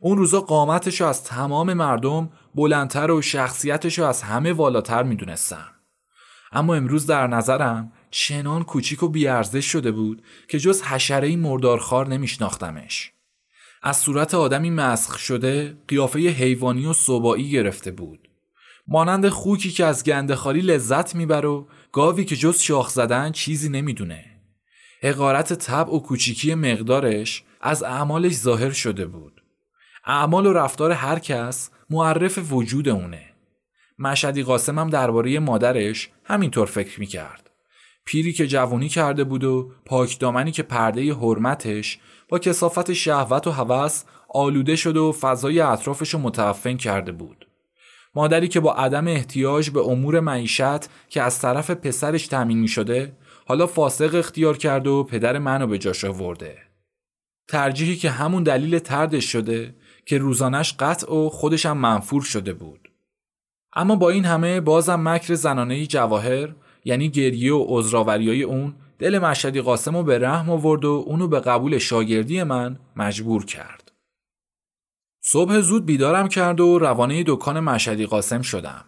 اون روزا قامتشو از تمام مردم بلندتر و شخصیتشو از همه والاتر می دونستم. اما امروز در نظرم چنان کوچیک و بیارزش شده بود که جز حشره مردارخوار نمیشناختمش. از صورت آدمی مسخ شده قیافه حیوانی و صبایی گرفته بود. مانند خوکی که از گندخاری لذت میبر و گاوی که جز شاخ زدن چیزی نمی‌دونه. حقارت طبع و کوچیکی مقدارش از اعمالش ظاهر شده بود. اعمال و رفتار هر کس معرف وجود اونه. مشدی قاسم هم درباره مادرش همینطور فکر می‌کرد. پیری که جوانی کرده بود و پاکدامنی که پرده حرمتش با کسافت شهوت و هوس آلوده شده و فضای اطرافش رو متعفن کرده بود. مادری که با عدم احتیاج به امور معیشت که از طرف پسرش تامین می شده حالا فاسق اختیار کرده و پدر منو به جاش آورده. ترجیحی که همون دلیل تردش شده که روزانش قطع و خودشم منفور شده بود. اما با این همه بازم مکر زنانه جواهر یعنی گریه و عذراوریای اون دل مشهدی قاسم رو به رحم آورد و اونو به قبول شاگردی من مجبور کرد. صبح زود بیدارم کرد و روانه دکان مشهدی قاسم شدم.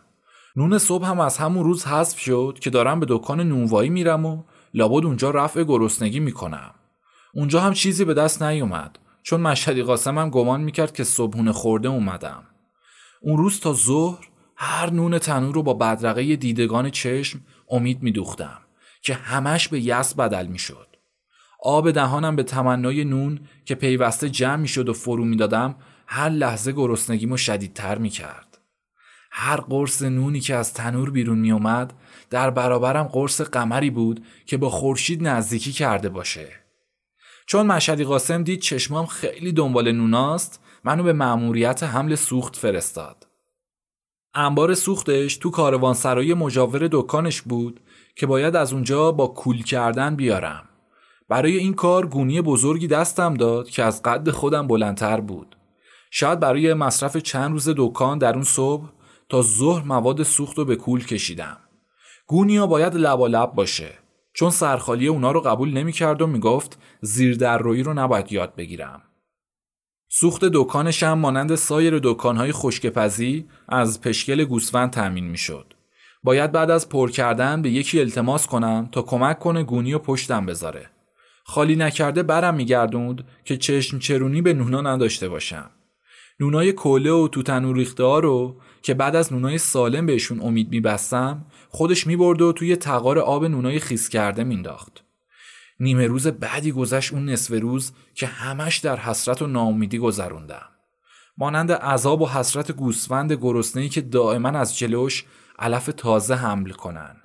نون صبح هم از همون روز حذف شد که دارم به دکان نونوایی میرم و لابد اونجا رفع گرسنگی می‌کنم. اونجا هم چیزی به دست نیومد چون مشهدی قاسم هم گمان می‌کرد که صبحونه خورده اومدم. اون روز تا ظهر هر نون تنور رو با بدرقه دیدگان چشم امید میدوختم که همش به یس بدل می‌شد. آب دهانم به تمنای نون که پیوسته جمع می‌شد و فرو می‌دادم هر لحظه گرسنگیمو شدیدتر می‌کرد. هر قرص نونی که از تنور بیرون میومد در برابرم قرص قمری بود که با خورشید نزدیکی کرده باشه. چون مشهدی قاسم دید چشمام خیلی دنبال نوناست منو به مأموریت حمل سوخت فرستاد. انبار سوختش تو کاروانسرای مجاور دکانش بود که باید از اونجا با کول کردن بیارم. برای این کار گونی بزرگی دستم داد که از قد خودم بلندتر بود. شاید برای مصرف چند روز دکان در اون صبح تا ظهر مواد سوخت رو به کول کشیدم. گونیا باید لبالب باشه چون سرخالی اونا رو قبول نمی‌کرد و می‌گفت زیر در روی رو نباید یاد بگیرم. سوخت دکانش هم مانند سایر دکانهای خشکپزی از پشکل گوسفند تأمین می‌شد. باید بعد از پر کردن به یکی التماس کنم تا کمک کنه گونی و پشتم بذاره. خالی نکرده برم میگردوند که چشم چرونی به نونا نداشته باشم. نونای کوله و تو تنور ریخته ها رو که بعد از نونای سالم بهشون امید میبستم خودش می‌برد و توی تقار آب نونای خیس کرده مینداخت. نیمه روز بعدی گذشت اون نصف روز که همش در حسرت و ناامیدی گذروندم. مانند عذاب و حسرت گوسفند گرسنه‌ای که دائما از جلوش علف تازه حمل کنن.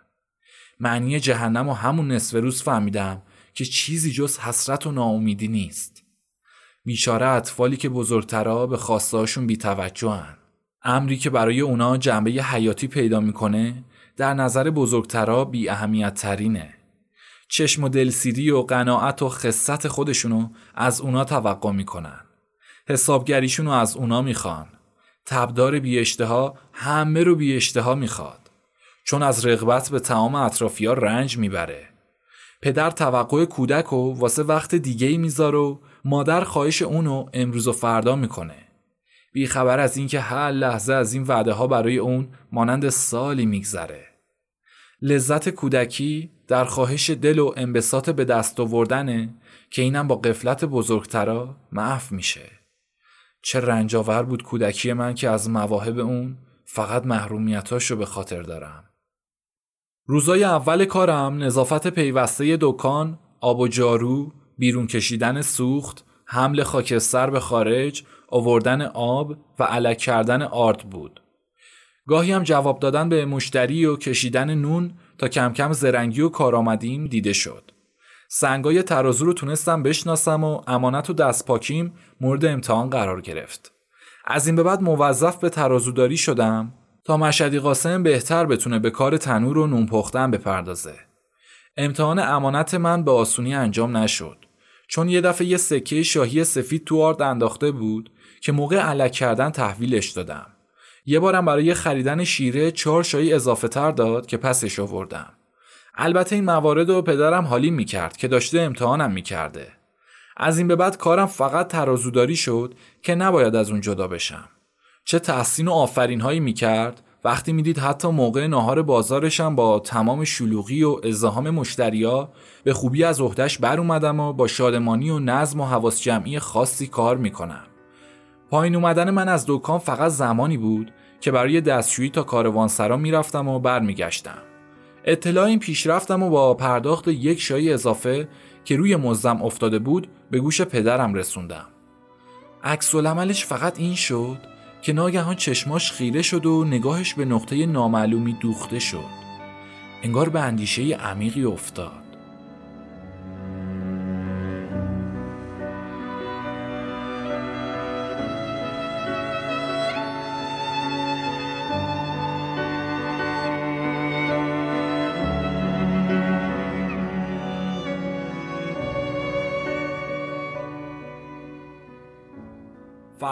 معنی جهنم و همون نصف روز فهمیدم که چیزی جز حسرت و ناامیدی نیست. بیچاره اطفالی که بزرگترها به خواستهاشون بیتوجهن. امری که برای اونا جنبه حیاتی پیدا می‌کنه در نظر بزرگترها بی اهمیت ترینه. چشم و دلسیری و قناعت و خصت خودشونو از اونا توقع می‌کنن. حسابگریشونو از اونا می‌خوان. تبدار بی اشتها همه رو بی اشتها می‌خواد. چون از رغبت به تمام اطرافیا رنج می‌بره. پدر توقع کودک و واسه وقت دیگه ای میذار و مادر خواهش اونو امروز و فردا می‌کنه. بی خبر از اینکه هر لحظه از این وعده ها برای اون مانند سالی میگذره. لذت کودکی در خواهش دل و انبساط به دست آوردنه که اینم با قفلت بزرگترا محو میشه. چه رنجاور بود کودکی من که از مواهب اون فقط محرومیتاشو به خاطر دارم. روزای اول کارم نظافت پیوسته دکان، آب و جارو، بیرون کشیدن سوخت، حمل خاکستر به خارج، آوردن آب و علک کردن آرد بود. گاهی هم جواب دادن به مشتری و کشیدن نون تا کم کم زرنگی و کارآمدیم دیده شد. سنگای ترازو رو تونستم بشناسم و امانت و دست پاکیم مورد امتحان قرار گرفت. از این به بعد موظف به ترازوداری شدم تا مشدی قاسم بهتر بتونه به کار تنور و نون پختن بپردازه. امتحان امانت من به آسونی انجام نشد چون یه دفعه یه سکه شاهی سفید تو آرد انداخته بود که موقع علک کردن تحویلش دادم. یه بارم برای خریدن شیره چهار شایی اضافه تر داد که پسش آوردم. البته این موارد رو پدرم حالی می‌کرد که داشته امتحانم می‌کرده. از این به بعد کارم فقط ترازوداری شد که نباید از اون جدا بشم. چه تحسین و آفرین هایی می‌کرد وقتی می‌دید حتی موقع ناهار بازارشم با تمام شلوغی و ازدهام مشتریا به خوبی از عهدهش بر اومدم و با شادمانی و نظم و حواس جمعی خاصی کار می‌کنم. پایین اومدن من از دکان فقط زمانی بود که برای دستشویی تا کاروانسرا می‌رفتم و برمیگشتم. اطلاع این پیشرفتم و با پرداخت یک شایی اضافه که روی مزدم افتاده بود به گوش پدرم رسوندم. عکس فقط این شد که ناگهان چشماش خیره شد و نگاهش به نقطه نامعلومی دوخته شد. انگار به اندیشه عمیقی افتاد.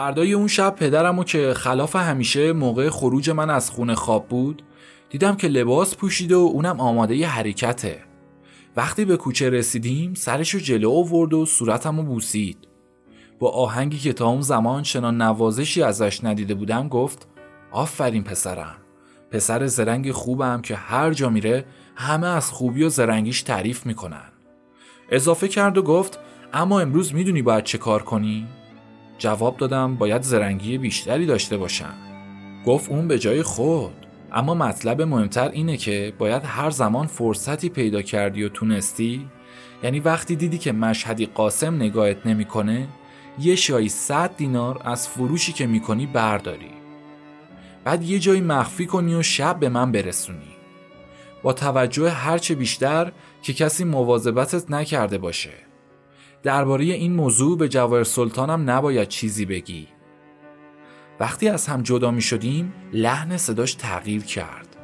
فردای اون شب پدرمو که خلاف همیشه موقع خروج من از خونه خواب بود دیدم که لباس پوشیده و اونم آماده ی حرکته. وقتی به کوچه رسیدیم سرشو جلو آورد و صورتمو بوسید. با آهنگی که تا اون زمان چنان نوازشی ازش ندیده بودم گفت آفرین پسرم. پسر زرنگ خوبم که هر جا میره همه از خوبی و زرنگیش تعریف می‌کنن. اضافه کرد و گفت اما امروز می‌دونی باید چه کار کنی؟ جواب دادم باید زرنگی بیشتری داشته باشم. گفت اون به جای خود. اما مطلب مهمتر اینه که باید هر زمان فرصتی پیدا کردی و تونستی. یعنی وقتی دیدی که مشهدی قاسم نگاهت نمی‌کنه یه شایی 100 دینار از فروشی که می‌کنی برداری. بعد یه جایی مخفی کنی و شب به من برسونی. با توجه هرچه بیشتر که کسی مواظبتت نکرده باشه. درباره این موضوع به جواهر سلطانم نباید چیزی بگی. وقتی از هم جدا می شدیم لحن صداش تغییر کرد.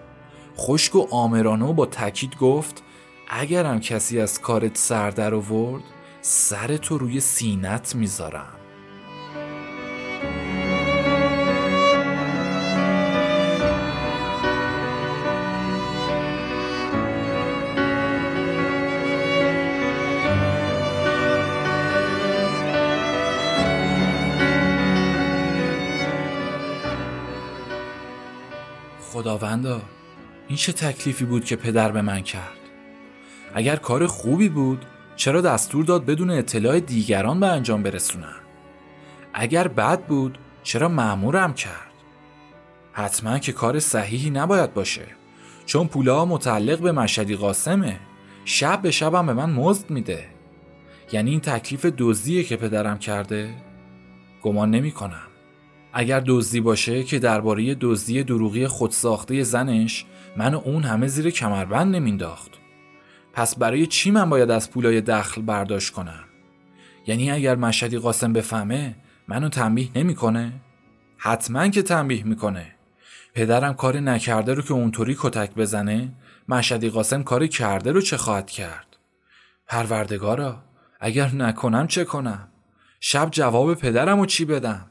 خشک و آمرانه با تاکید گفت اگرم کسی از کارت سر در آورد سر تو روی سینت می‌ذارم. خداوندا این چه تکلیفی بود که پدر به من کرد؟ اگر کار خوبی بود چرا دستور داد بدون اطلاع دیگران به انجام برسونم اگر بد بود چرا معمورم کرد؟ حتما که کار صحیحی نباید باشه چون پولا متعلق به مشهدی قاسمه. شب به شبم به من مزد میده. یعنی این تکلیف دزدیه که پدرم کرده؟ گمان نمی کنم اگر دزدی باشه که درباره دزدی دروغی خودساخته زنش من اون همه زیر کمربند نمینداخت پس برای چی من باید از پولای دخل برداشت کنم؟ یعنی اگر مشهدی قاسم بفهمه منو تنبیه نمی‌کنه؟ حتما که تنبیه می‌کنه. پدرم کار نکرده رو که اونطوری کتک بزنه مشهدی قاسم کاری کرده رو چه خواهد کرد؟ پروردگارا اگر نکنم چه کنم؟ شب جواب پدرم رو چی بدم؟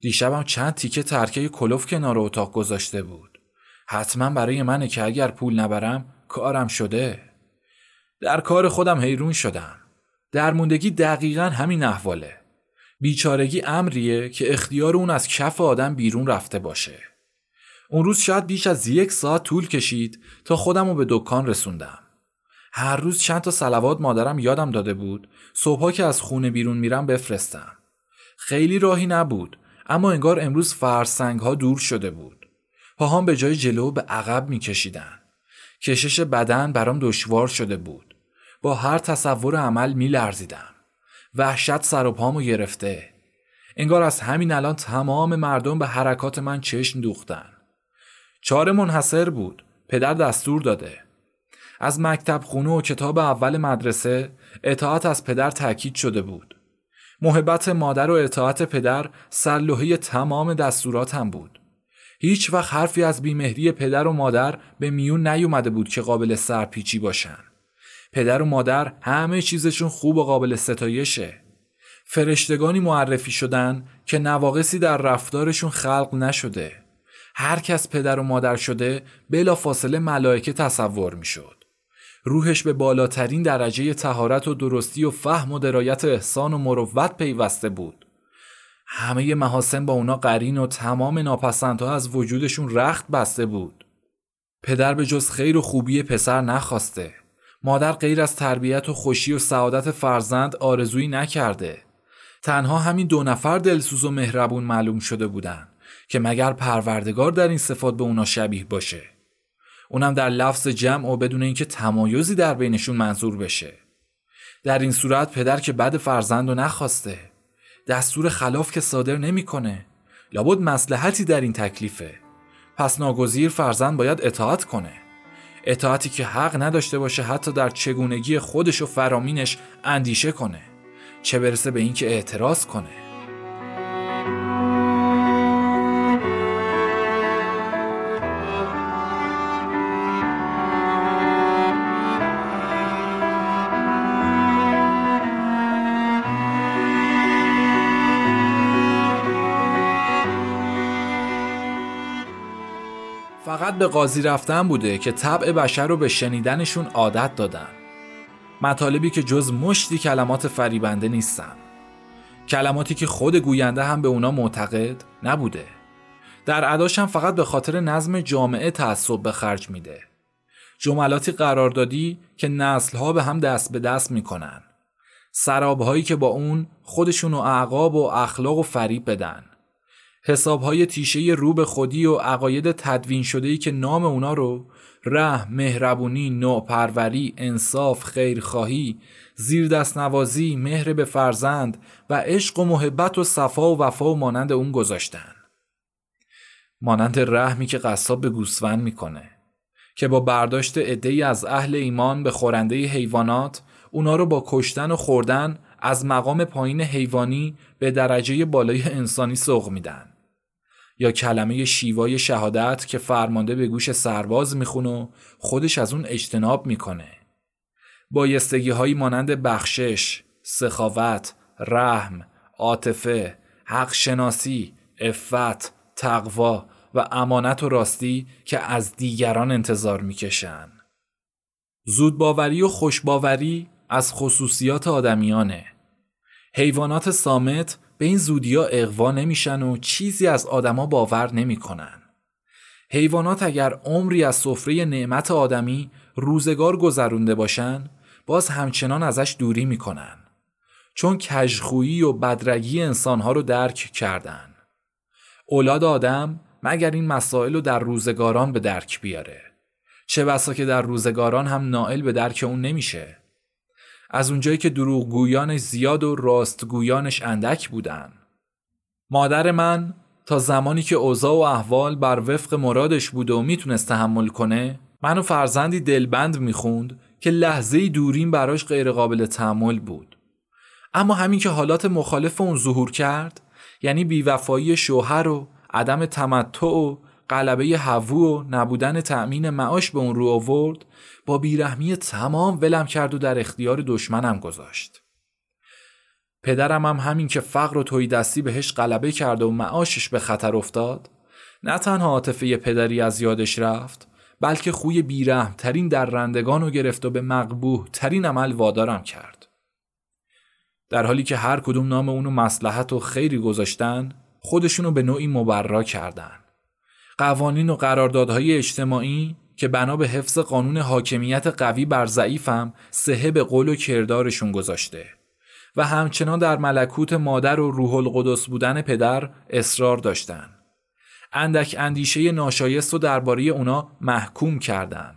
دیشبم چند تیکه ترکه کلوف کنار اتاق گذاشته بود. حتما برای منه که اگر پول نبرم کارم شده. در کار خودم حیرون شدم. درموندگی دقیقا همین احواله. بیچارگی امریه که اختیار اون از کف آدم بیرون رفته باشه. اون روز شاید بیش از یک ساعت طول کشید تا خودم رو به دکان رسوندم. هر روز چند تا سلوات مادرم یادم داده بود صبحها که از خونه بیرون میرم بفرستم. خیلی راهی نبود اما انگار امروز فرسنگ ها دور شده بود. پاهام به جای جلو به عقب میکشیدن. کشش بدن برام دشوار شده بود. با هر تصور عمل می لرزیدم. وحشت سر و پامو گرفته. انگار از همین الان تمام مردم به حرکات من چشم دوختن. چهار منحصر بود. پدر دستور داده. از مکتب خونه و کتاب اول مدرسه اطاعت از پدر تاکید شده بود. محبت مادر و اطاعت پدر سرلوحه تمام دستوراتم بود. هیچ وقت حرفی از بیمهری پدر و مادر به میون نیومده بود که قابل سرپیچی باشن. پدر و مادر همه چیزشون خوب و قابل ستایشه. فرشتگانی معرفی شدن که نواقصی در رفتارشون خلق نشده. هر کس پدر و مادر شده بلا فاصله ملائکه تصور می شد. روحش به بالاترین درجه تهارت و درستی و فهم و درایت احسان و مروت پیوسته بود. همه محاسن با اونا قرین و تمام ناپسندها از وجودشون رخت بسته بود. پدر به جز خیر و خوبی پسر نخواسته. مادر غیر از تربیت و خوشی و سعادت فرزند آرزویی نکرده. تنها همین دو نفر دلسوز و مهربون معلوم شده بودن که مگر پروردگار در این صفات به اونا شبیه باشه. اونم در لفظ جمع و بدون اینکه تمایزی در بینشون منظور بشه. در این صورت پدر که بد فرزند رو نخواسته. دستور خلاف که صادر نمی‌کنه. لابد مسلحتی در این تکلیفه. پس ناگزیر فرزند باید اطاعت کنه. اطاعتی که حق نداشته باشه حتی در چگونگی خودش و فرامینش اندیشه کنه. چه برسه به اینکه اعتراض کنه. به قاضی رفتن بوده که طبع بشر رو به شنیدنشون عادت دادن. مطالبی که جز مشتی کلمات فریبنده نیستن. کلماتی که خود گوینده هم به اونا معتقد نبوده. در اداش فقط به خاطر نظم جامعه تعصب به خرج میده. جملاتی قراردادی که نسلها به هم دست به دست می‌کنن. سرابهایی که با اون خودشون و اعقاب و اخلاق و فریب بدن. حسابهای تیشه رو به خودی و عقاید تدوین شدهی که نام اونا رو رحم، مهربونی، نوپروری، انصاف، خیرخواهی، زیر دست نوازی، مهر به فرزند و عشق و محبت و صفا و وفا و مانند اون گذاشتن. مانند رحمی که قصاب به گوسفند می‌کنه که با برداشت عدهای از اهل ایمان به خورنده حیوانات اونا رو با کشتن و خوردن از مقام پایین حیوانی به درجه بالای انسانی سوق میدن. یا کلمه شیوای شهادت که فرمانده به گوش سرباز می‌خونه و خودش از اون اجتناب می‌کنه. بایستگی هایی مانند بخشش، سخاوت، رحم، عاطفه، حق شناسی، افت، تقوا و امانت و راستی که از دیگران انتظار می‌کشن. زودباوری و خوشباوری از خصوصیات آدمیانه. حیوانات سامت به این زودیا اقوا نمیشن و چیزی از آدما باور نمی‌کنن. حیوانات اگر عمری از سفره نعمت آدمی روزگار گذرونده باشن باز همچنان ازش دوری می‌کنن. چون کژخویی و بدرگی انسانها رو درک کردن. اولاد آدم مگر این مسائل رو در روزگاران به درک بیاره؟ چه بسا که در روزگاران هم نائل به درک اون نمیشه؟ از اونجایی که دروغگویانش زیاد و راستگویانش اندک بودن. مادر من تا زمانی که اوضاع و احوال بر وفق مرادش بود و می‌تونست تحمل کنه منو فرزندی دلبند می‌خوند که لحظه دوریم براش غیرقابل تحمل بود. اما همین که حالات مخالف اون ظهور کرد یعنی بیوفایی شوهر و عدم تمتع و قلبه هوو و نبودن تأمین معاش به اون رو آورد بیرحمی تمام ولم کرد و در اختیار دشمنم گذاشت. پدرم هم همین که فقر و توی دستی بهش غلبه کرده و معاشش به خطر افتاد نه تنها عاطفه پدری از یادش رفت بلکه خوی بیرحم ترین در رندگان رو گرفت و به مقبوه ترین عمل وادارم کرد. در حالی که هر کدوم نام اونو مسلحت و خیری گذاشتن خودشونو به نوعی مبرا کردن. قوانین و قراردادهای اجتماعی که بنا به حفظ قانون حاکمیت قوی بر ضعیفم سهه به قول و کردارشون گذاشته و همچنان در ملکوت مادر و روح القدس بودن پدر اصرار داشتن. اندک اندیشه ناشایست و درباره اونا محکوم کردن.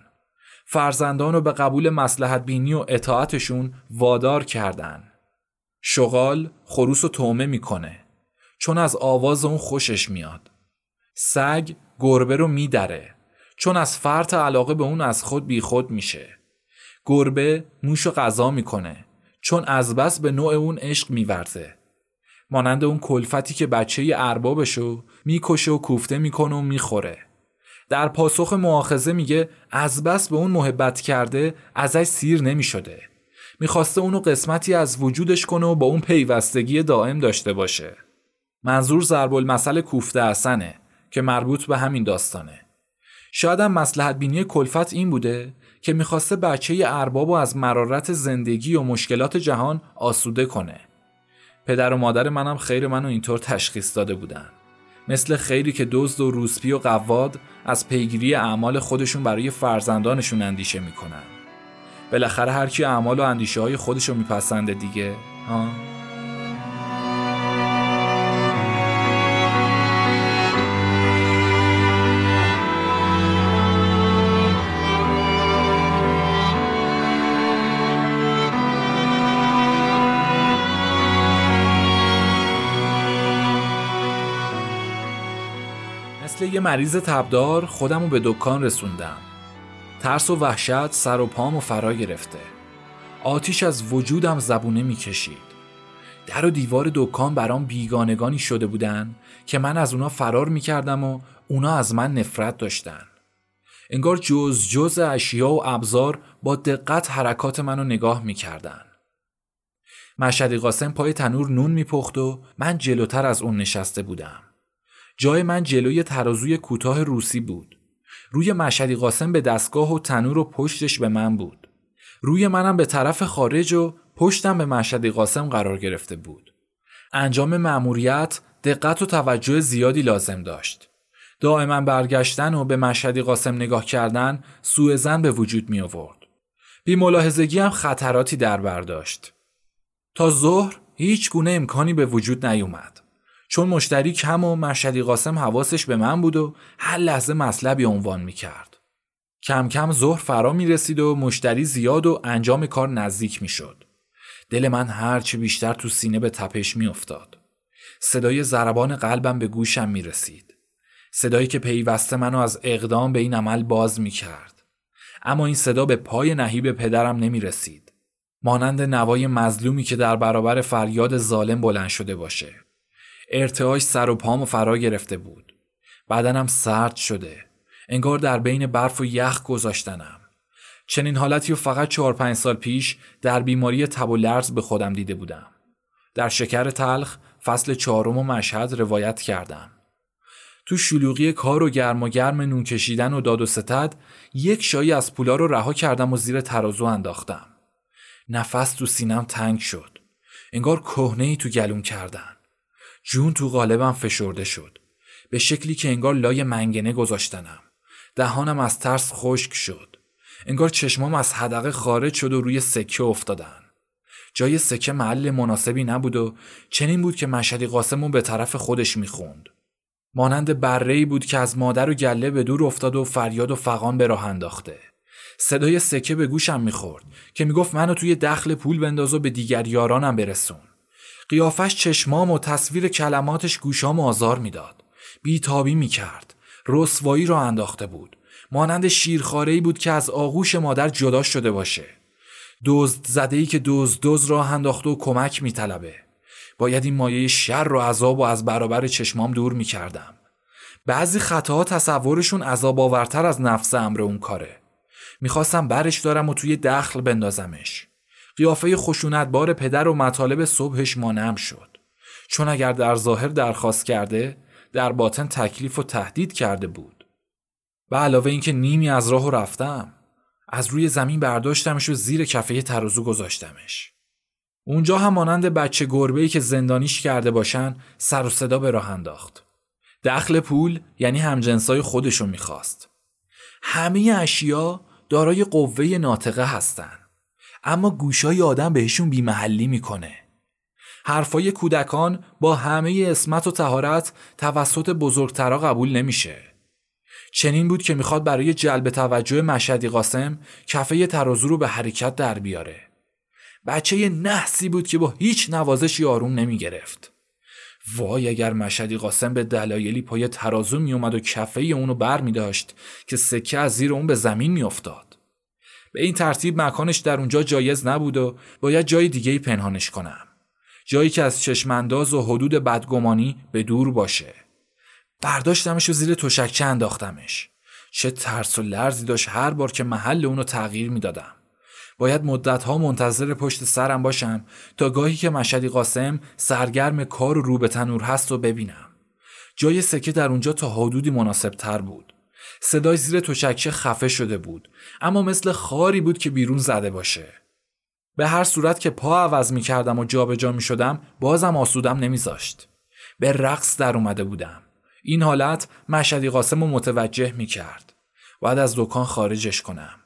فرزندان رو به قبول مسلحت بینی و اطاعتشون وادار کردن. شغال خروس و تومه می‌کنه چون از آواز اون خوشش میاد. سگ گربه رو میدره چون از فرط علاقه به اون از خود بیخود میشه. گربه موش و غذا می‌کنه چون از بس به نوع اون عشق میورزه. مانند اون کلفتی که بچه اربابشو می‌کشه و کوفته می‌کنه و می‌خوره. در پاسخ معاخزه میگه از بس به اون محبت کرده ازش سیر نمی‌شده. می‌خواسته اونو قسمتی از وجودش کنه و با اون پیوستگی دائم داشته باشه. منظور ضرب المثل کوفته حسنه که مربوط به همین داستانه. شاید هم مسلحت بینی کلفت این بوده که می‌خواسته بچه ارباب و از مرارت زندگی و مشکلات جهان آسوده کنه. پدر و مادر منم خیر منو اینطور تشخیص داده بودن. مثل خیری که دزد و روسپی و قواد از پیگیری اعمال خودشون برای فرزندانشون اندیشه می‌کنن. بالاخره هر کی اعمال و اندیشه های خودشو میپسنده دیگه ها یه مریض تبدار خودمو به دکان رسوندم. ترس و وحشت سر و پامو فرا گرفته. آتیش از وجودم زبونه می‌کشید. در و دیوار دکان برام بیگانگانی شده بودن که من از اونا فرار می‌کردم و اونا از من نفرت داشتن. انگار جز جز اشیا و ابزار با دقت حرکات منو نگاه می‌کردن. مشهدی قاسم پای تنور نون میپخت و من جلوتر از اون نشسته بودم. جای من جلوی ترازوی کوتاه روسی بود روی مشهدی قاسم به دستگاه و تنور و پشتش به من بود. روی منم به طرف خارج و پشتم به مشهدی قاسم قرار گرفته بود. انجام مأموریت دقت و توجه زیادی لازم داشت. دائما برگشتن و به مشهدی قاسم نگاه کردن سوء زن به وجود می آورد. بی ملاحظگی هم خطراتی در برداشت. تا ظهر هیچ گونه امکانی به وجود نیومد. چون مشتری کم و مشهدی قاسم حواسش به من بود و هر لحظه مطلبی عنوان می کرد. کم کم ظهر فرا می رسید و مشتری زیاد و انجام کار نزدیک می شد. دل من هرچی بیشتر تو سینه به تپش می افتاد. صدای ضربان قلبم به گوشم می رسید. صدایی که پیوسته منو از اقدام به این عمل باز می کرد. اما این صدا به پای نهیب پدرم نمی رسید. مانند نوای مظلومی که در برابر فریاد ظالم بلند شده باشه. ارتعاش سر و پامو فرا گرفته بود. بدنم سرد شده. انگار در بین برف و یخ گذاشتنم. چنین حالتی و فقط چهار پنج سال پیش در بیماری تب و لرز به خودم دیده بودم. در شکر تلخ فصل چهارم و مشهد روایت کردم. تو شلوغی کار و گرم و گرم نون کشیدن و داد و ستد یک شایی از پولا رو رها کردم و زیر ترازو انداختم. نفس تو سینم تنگ شد. انگار کهنه ای تو گلوم کردن. جون تو قالبم فشرده شد. به شکلی که انگار لای منگنه گذاشتنم. دهانم از ترس خشک شد. انگار چشمام از حدقه خارج شد و روی سکه افتادن. جای سکه محل مناسبی نبود و چنین بود که مشهدی قاسمون به طرف خودش می‌خوند. مانند بره بود که از مادر و گله به دور افتاد و فریاد و فقان به راه انداخته. صدای سکه به گوشم می‌خورد که می‌گفت منو توی دخل پول بنداز و به دیگر یارانم برسون. قیافش چشمام و تصویر کلماتش گوشام آزار می‌داد. بیتابی می‌کرد. رسوایی را انداخته بود. مانند شیرخاره‌ای بود که از آغوش مادر جدا شده باشه. دزد زده ای که دزد دوز را انداخته و کمک میطلبه. باید این مایه شر و عذاب و از برابر چشمام دور می‌کردم. بعضی خطاها تصورشون عذاب آورتر از نفس امر اون کاره. می‌خواستم برش دارم و توی دخل بندازمش. قیافه بار پدر و مطالب صبحش مانم شد. چون اگر در ظاهر درخواست کرده در باطن تکلیف و تهدید کرده بود. به علاوه اینکه نیمی از راه رفتم از روی زمین برداشتمش و زیر کفه ترازو گذاشتمش. اونجا هم مانند بچه گربه که زندانیش کرده باشن سر و صدا به راه انداخت. دخل پول یعنی همجنسای خودشو می‌خواست. همه اشیا دارای قوه ناطقه هستن. اما گوشای آدم بهشون بیمحلی می‌کنه. حرفای کودکان با همه اسمت و تهارت توسط بزرگترا قبول نمیشه. چنین بود که می‌خواد برای جلب توجه مشهدی قاسم کفه ترازو رو به حرکت در بیاره. بچه نحسی بود که با هیچ نوازشی آروم نمی‌گرفت. وای اگر مشهدی قاسم به دلایلی پای ترازو میومد و کفه اونو بر می که سکه از زیر اون به زمین میافتاد. به این ترتیب مکانش در اونجا جایز نبود و باید جای دیگه پنهانش کنم. جایی که از چشمانداز و حدود بدگمانی به دور باشه. برداشتمش و زیر تشکچه انداختمش. چه ترس و لرزی داشت هر بار که محل اونو تغییر می‌دادم. باید مدتها منتظر پشت سرم باشم تا گاهی که مشهدی قاسم سرگرم کار رو به تنور هست و ببینم. جای سکه در اونجا تا حدودی مناسب تر بود. صدای زیر توشکچه خفه شده بود اما مثل خاری بود که بیرون زده باشه. به هر صورت که پا عوض می کردم و جابجا می شدم بازم آسودم نمیذاشت. به رقص در اومده بودم. این حالت مشهدی قاسم رو متوجه می کرد باید از دکان خارجش کنم.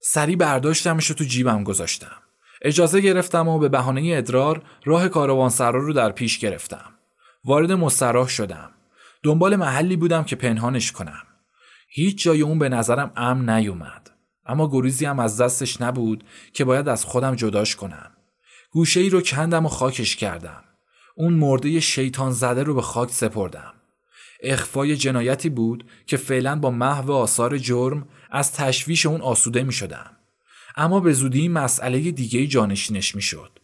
سری برداشتمش رو تو جیبم گذاشتم. اجازه گرفتم و به بهانه ادرار راه کاروانسرا رو در پیش گرفتم. وارد مستراح شدم. دنبال محلی بودم که پنهانش کنم. هیچ جای اون به نظرم امن نیومد اما گریزی هم از دستش نبود که باید از خودم جداش کنم گوشه ای رو کندم و خاکش کردم اون مرده شیطان زده رو به خاک سپردم اخفای جنایتی بود که فعلا با محو آثار جرم از تشویش اون آسوده می شدم. اما به زودی مسئله دیگه جانشینش می شد.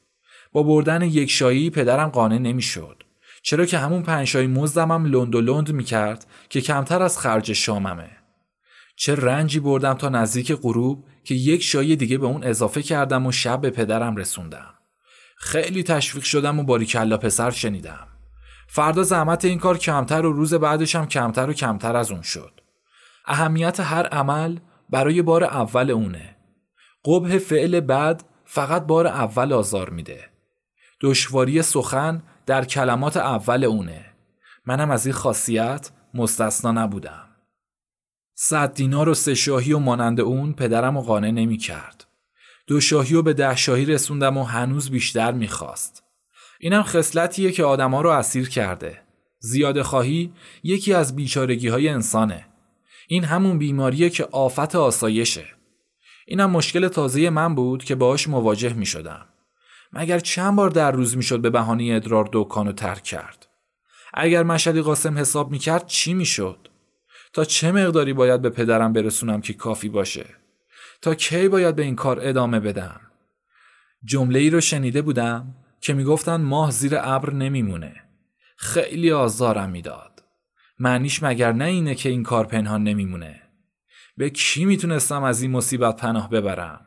با بردن یک شایی پدرم قانع نمی شد. چرا که همون پنجشایی مزدمم لند و لند می کرد که کمتر از خرج شاممه. چه رنجی بردم تا نزدیک غروب که یک شایی دیگه به اون اضافه کردم و شب به پدرم رسوندم. خیلی تشویق شدم و باریکلا پسر شنیدم. فردا زحمت این کار کمتر و روز بعدش هم کمتر و کمتر از اون شد. اهمیت هر عمل برای بار اول اونه. قبه فعل بعد فقط بار اول آزار میده. دشواری سخن در کلمات اول اونه. منم از این خاصیت مستثنا نبودم. صد دینار و سه شاهی و مانند اون پدرم و قانع نمی کرد. دو شاهی و به ده شاهی رسوندم و هنوز بیشتر می‌خواست. اینم خصلتیه که آدما رو اسیر کرده. زیاده خواهی یکی از بیچارگی های انسانه. این همون بیماریه که آفت آسایشه. اینم مشکل تازه من بود که باهاش مواجه می شدم. مگر چند بار در روز می شد به بهانه ادرار دکان رو ترک کرد. اگر مشهدی قاسم حساب می کرد چی می شد؟ تا چه مقداری باید به پدرم برسونم که کافی باشه؟ تا کی باید به این کار ادامه بدم؟ جمله ای رو شنیده بودم که می‌گفتن ماه زیر ابر نمیمونه. خیلی آزارم می‌داد. معنیش مگر نه اینه که این کار پنهان نمیمونه. به کی می‌تونستم از این مصیبت پناه ببرم؟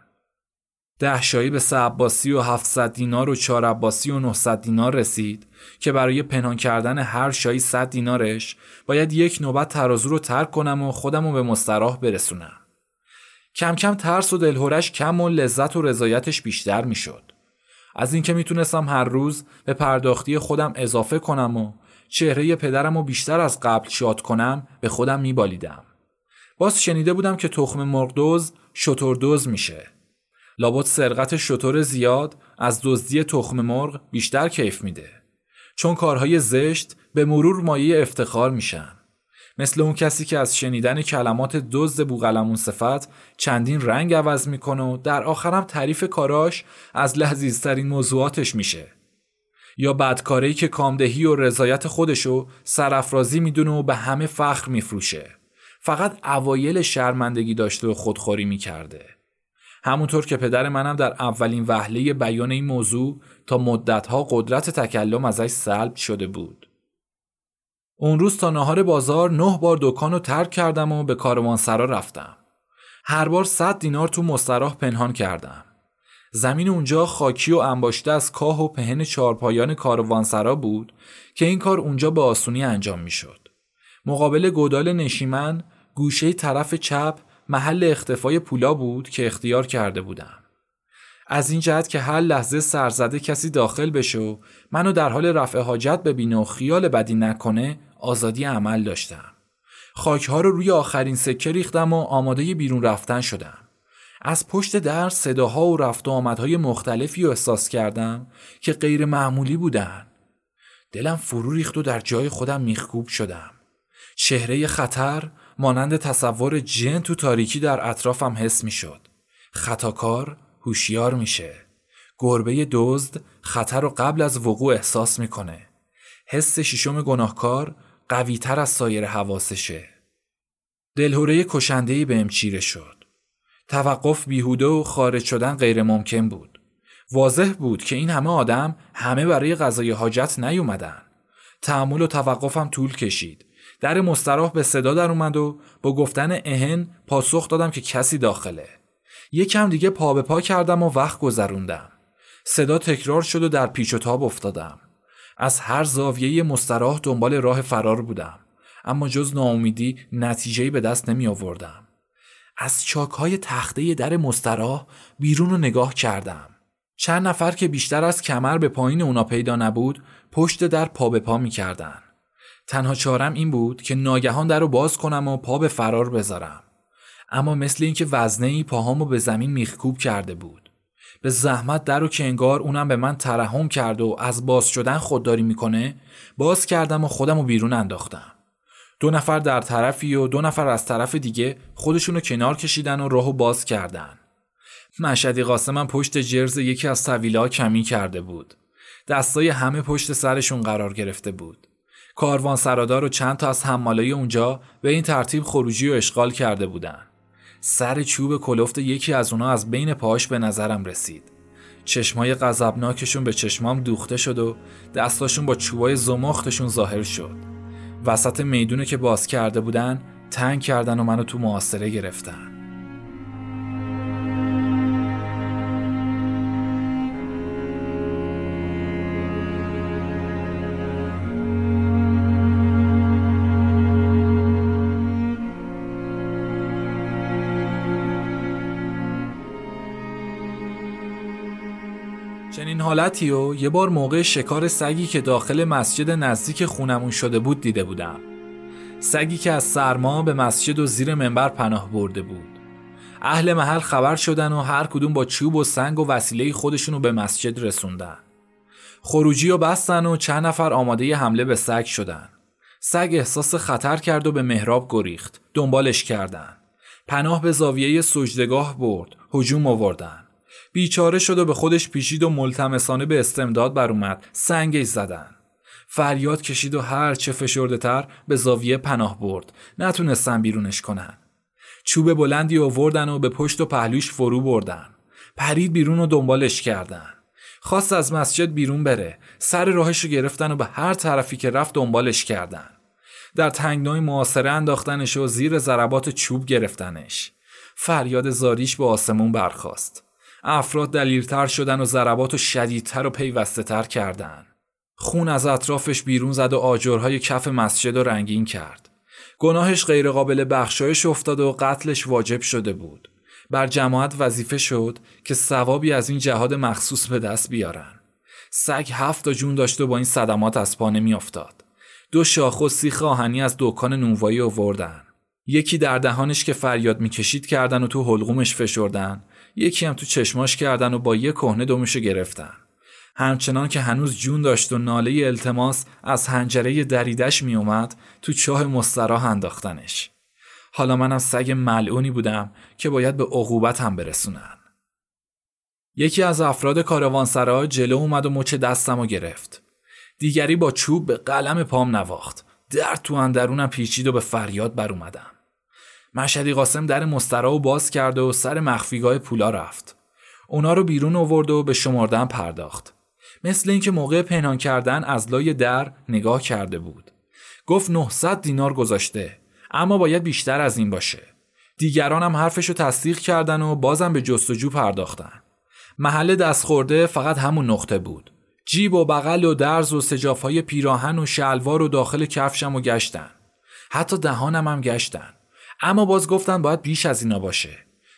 ده شایی به سه عباسی و 700 دینار و چهار عباسی و 900 دینار رسید که برای پنهان کردن هر شایی 100 دینارش باید یک نوبت ترازو رو ترک کنم و خودم رو به مستراح برسونم. کم کم ترس و دلهورش کم و لذت و رضایتش بیشتر می‌شد. از اینکه می‌تونستم هر روز به پرداختی خودم اضافه کنم و چهره پدرم رو بیشتر از قبل شاد کنم به خودم میبالیدم. باز شنیده بودم که تخم مرغدوز شتردوز میشه. لابد سرقت شطور زیاد از دزدی تخم مرغ بیشتر کیف میده. چون کارهای زشت به مرور مایه افتخار میشن. مثل اون کسی که از شنیدن کلمات دزد بوغلمون صفت چندین رنگ عوض می‌کنه و در آخرم تعریف کاراش از لحظیزترین موضوعاتش میشه. یا بدکاری که کامدهی و رضایت خودشو سرافرازی می‌دونه و به همه فخر میفروشه. فقط اوایل شرمندگی داشته و خودخوری می‌کرده. همونطور که پدر منم در اولین وهله بیان این موضوع تا مدتها قدرت تکلم ازش سلب شده بود. اون روز تا نهار بازار نه بار دکان رو ترک کردم و به کاروانسرا رفتم. هر بار صد دینار تو مستراح پنهان کردم. زمین اونجا خاکی و انباشته از کاه و پهن چارپایان کاروانسرا بود که این کار اونجا به آسونی انجام می‌شد. مقابل گودال نشیمن گوشه طرف چپ محل اختفای پولا بود که اختیار کرده بودم. از این جهت که هر لحظه سرزده کسی داخل بشه و منو در حال رفع حاجت ببینه و خیال بدی نکنه آزادی عمل داشتم. خاکها رو روی آخرین سکه ریختم و آماده بیرون رفتن شدم. از پشت در صداها و رفت و آمدهای مختلفی رو احساس کردم که غیر معمولی بودن. دلم فرو ریخت و در جای خودم میخکوب شدم. چهره خطر مانند تصور جن تو تاریکی در اطرافم حس می‌شد. خطاکار هوشیار میشه. گربه دزد خطر رو قبل از وقوع احساس می‌کنه. حس ششم گناهکار قوی تر از سایر حواسشه. دلهوره کشندهی بهم چیره شد. توقف بیهوده و خارج شدن غیر ممکن بود. واضح بود که این همه آدم همه برای غذای حاجت نیومدن. تحمل و توقفم طول کشید. در مستراح به صدا در اومد و با گفتن اهن پاسخ دادم که کسی داخله. یکم دیگه پا به پا کردم و وقت گذروندم. صدا تکرار شد و در پیچ و تاب افتادم. از هر زاویه مستراح دنبال راه فرار بودم. اما جز ناامیدی نتیجهی به دست نمی آوردم. از چاکهای تخته در مستراح بیرون رو نگاه کردم. چند نفر که بیشتر از کمر به پایین اونا پیدا نبود پشت در پا به پا می کردن. تنها چارم این بود که ناگهان در رو باز کنم و پا به فرار بذارم. اما مثل اینکه وزنه ای پاهامو به زمین میخکوب کرده بود. به زحمت در رو که انگار اونم به من ترحم کرد و از باز شدن خودداری می‌کنه باز کردم و خودم رو بیرون انداختم. دو نفر در طرفی و دو نفر از طرف دیگه خودشونو کنار کشیدن و راهو باز کردن. مشهدی قاسمم پشت جرز یکی از طویله کمی کرده بود. دستای همه پشت سرشون قرار گرفته بود. کاروان سرادار و چند تا از حمالای اونجا به این ترتیب خروجی و اشغال کرده بودن. سر چوب کلفت یکی از اونا از بین پاهاش به نظرم رسید. چشمای غضبناکشون به چشمام دوخته شد و دستاشون با چوبای زمختشون ظاهر شد. وسط می‌دونه که باز کرده بودن تنگ کردن و منو تو معاصره گرفتن. حالتی و یه بار موقع شکار سگی که داخل مسجد نزدیک خونمون شده بود دیده بودم. سگی که از سرما به مسجد و زیر منبر پناه برده بود. اهل محل خبر شدن و هر کدوم با چوب و سنگ و وسیله خودشونو به مسجد رسوندن. خروجی و بستن و چند نفر آماده حمله به سگ شدن. سگ احساس خطر کرد و به محراب گریخت. دنبالش کردن. پناه به زاویه سجدگاه برد. هجوم آوردن. بیچاره شد و به خودش پیچید و ملتمسانه به استمداد بر اومد. سنگش زدن. فریاد کشید و هر چه فشرده تر به زاویه پناه برد. نتونستن بیرونش کنن. چوب بلندی آوردن و به پشت و پهلوش فرو بردن. پرید بیرون و دنبالش کردن. خواست از مسجد بیرون بره. سر راهش رو گرفتن و به هر طرفی که رفت دنبالش کردن. در تنگنای معاصره انداختنش و زیر ضربات چوب گرفتنش. فریاد زاریش به آسمون برخاست. افراد دلیرتر شدن و ضربات و شدیدتر و پیوسته تر کردن. خون از اطرافش بیرون زد و آجرهای کف مسجد و رنگین کرد. گناهش غیرقابل بخشایش افتاد و قتلش واجب شده بود. بر جماعت وظیفه شد که ثوابی از این جهاد مخصوص به دست بیارن. سگ هفت جون داشت و با این صدمات از پا افتاد. دو شاخ و سیخ آهنی از دکان نونوایی آوردن. یکی در دهانش که فریاد می‌کشید کردن و تو حلقومش فشردن یکی هم تو چشماش کردن و با یه کهنه دمشو گرفتن. همچنان که هنوز جون داشت و ناله التماس از هنجره دریدش میومد تو چاه مستراح انداختنش. حالا منم سگ ملعونی بودم که باید به عقوبت هم برسونن. یکی از افراد کاروانسرا جلو اومد و مچ دستم و گرفت. دیگری با چوب به قلم پام نواخت. در تو اندرونم پیچید و به فریاد بر اومدم. مشهدی قاسم در مسترا و باز کرد و سر مخفیگاه پولا رفت. اونا رو بیرون آورد و به شمردن پرداخت. مثل اینکه موقع پنهان کردن از لای در نگاه کرده بود. گفت 900 دینار گذاشته اما باید بیشتر از این باشه. دیگران هم حرفشو تصدیق کردن و بازم به جستجو پرداختن. محل دست خورده فقط همون نقطه بود. جیب و بغل و درز و سجافهای پیراهن و شلوار و داخل کفشم و گشتن. حتی دهانم هم گشتن. اما باز گفتن باید بیش از اینا باشه.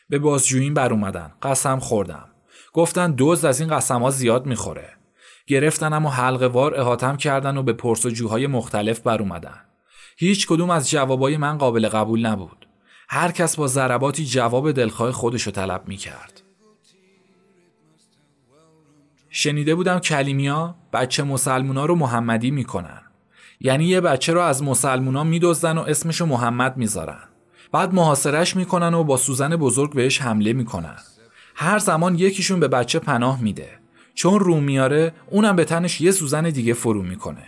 به بازجویین بر اومدن. قسم خوردم. گفتن دوز از این قسم ها زیاد می‌خوره. گرفتن اما حلقه وار احاتم کردن و به پرسجوهای مختلف بر اومدن. هیچ کدوم از جوابای من قابل قبول نبود. هر کس با ضرباتی جواب دلخواه خودشو طلب می‌کرد. شنیده بودم کلیمیا بچه مسلمونا رو محمدی می‌کنن. یعنی یه بچه رو از مسلمونا میدزدن و اسمشو محمد می‌ذارن. بعد محاصرش می‌کنن و با سوزن بزرگ بهش حمله می‌کنن. هر زمان یکیشون به بچه پناه میده. چون رو میاره اونم به تنش یه سوزن دیگه فرو می‌کنه.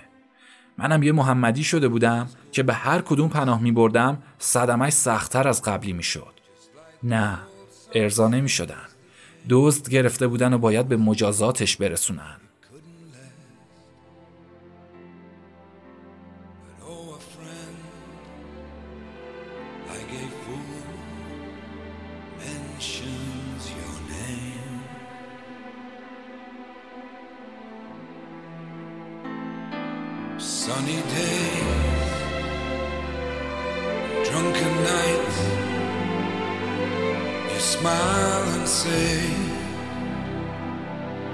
منم یه محمدی شده بودم که به هر کدوم پناه میبردم صدمش سختتر از قبلی می‌شد. نه ارضا نمی‌شدن. دزد گرفته بودن و باید به مجازاتش برسونن. Sunny days, drunken nights, you smile and say,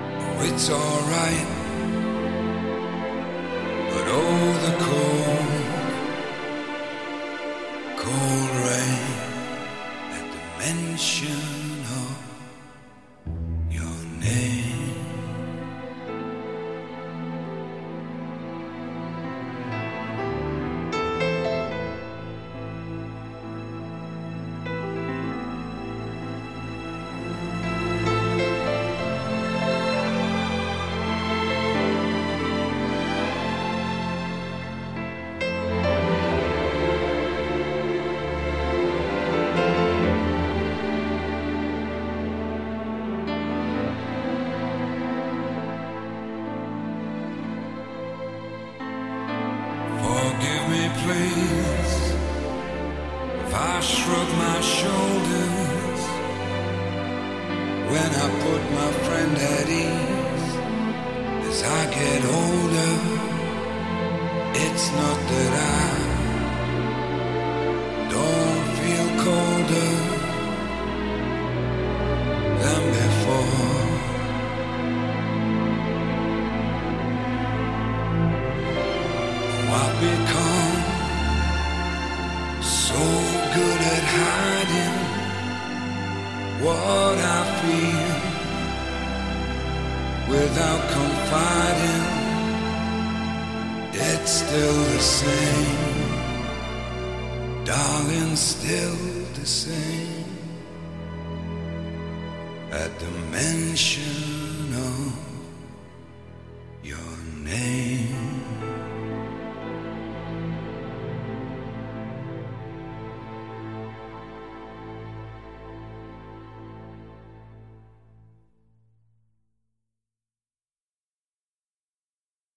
oh, It's alright. But oh, the cold, cold rain at the mention.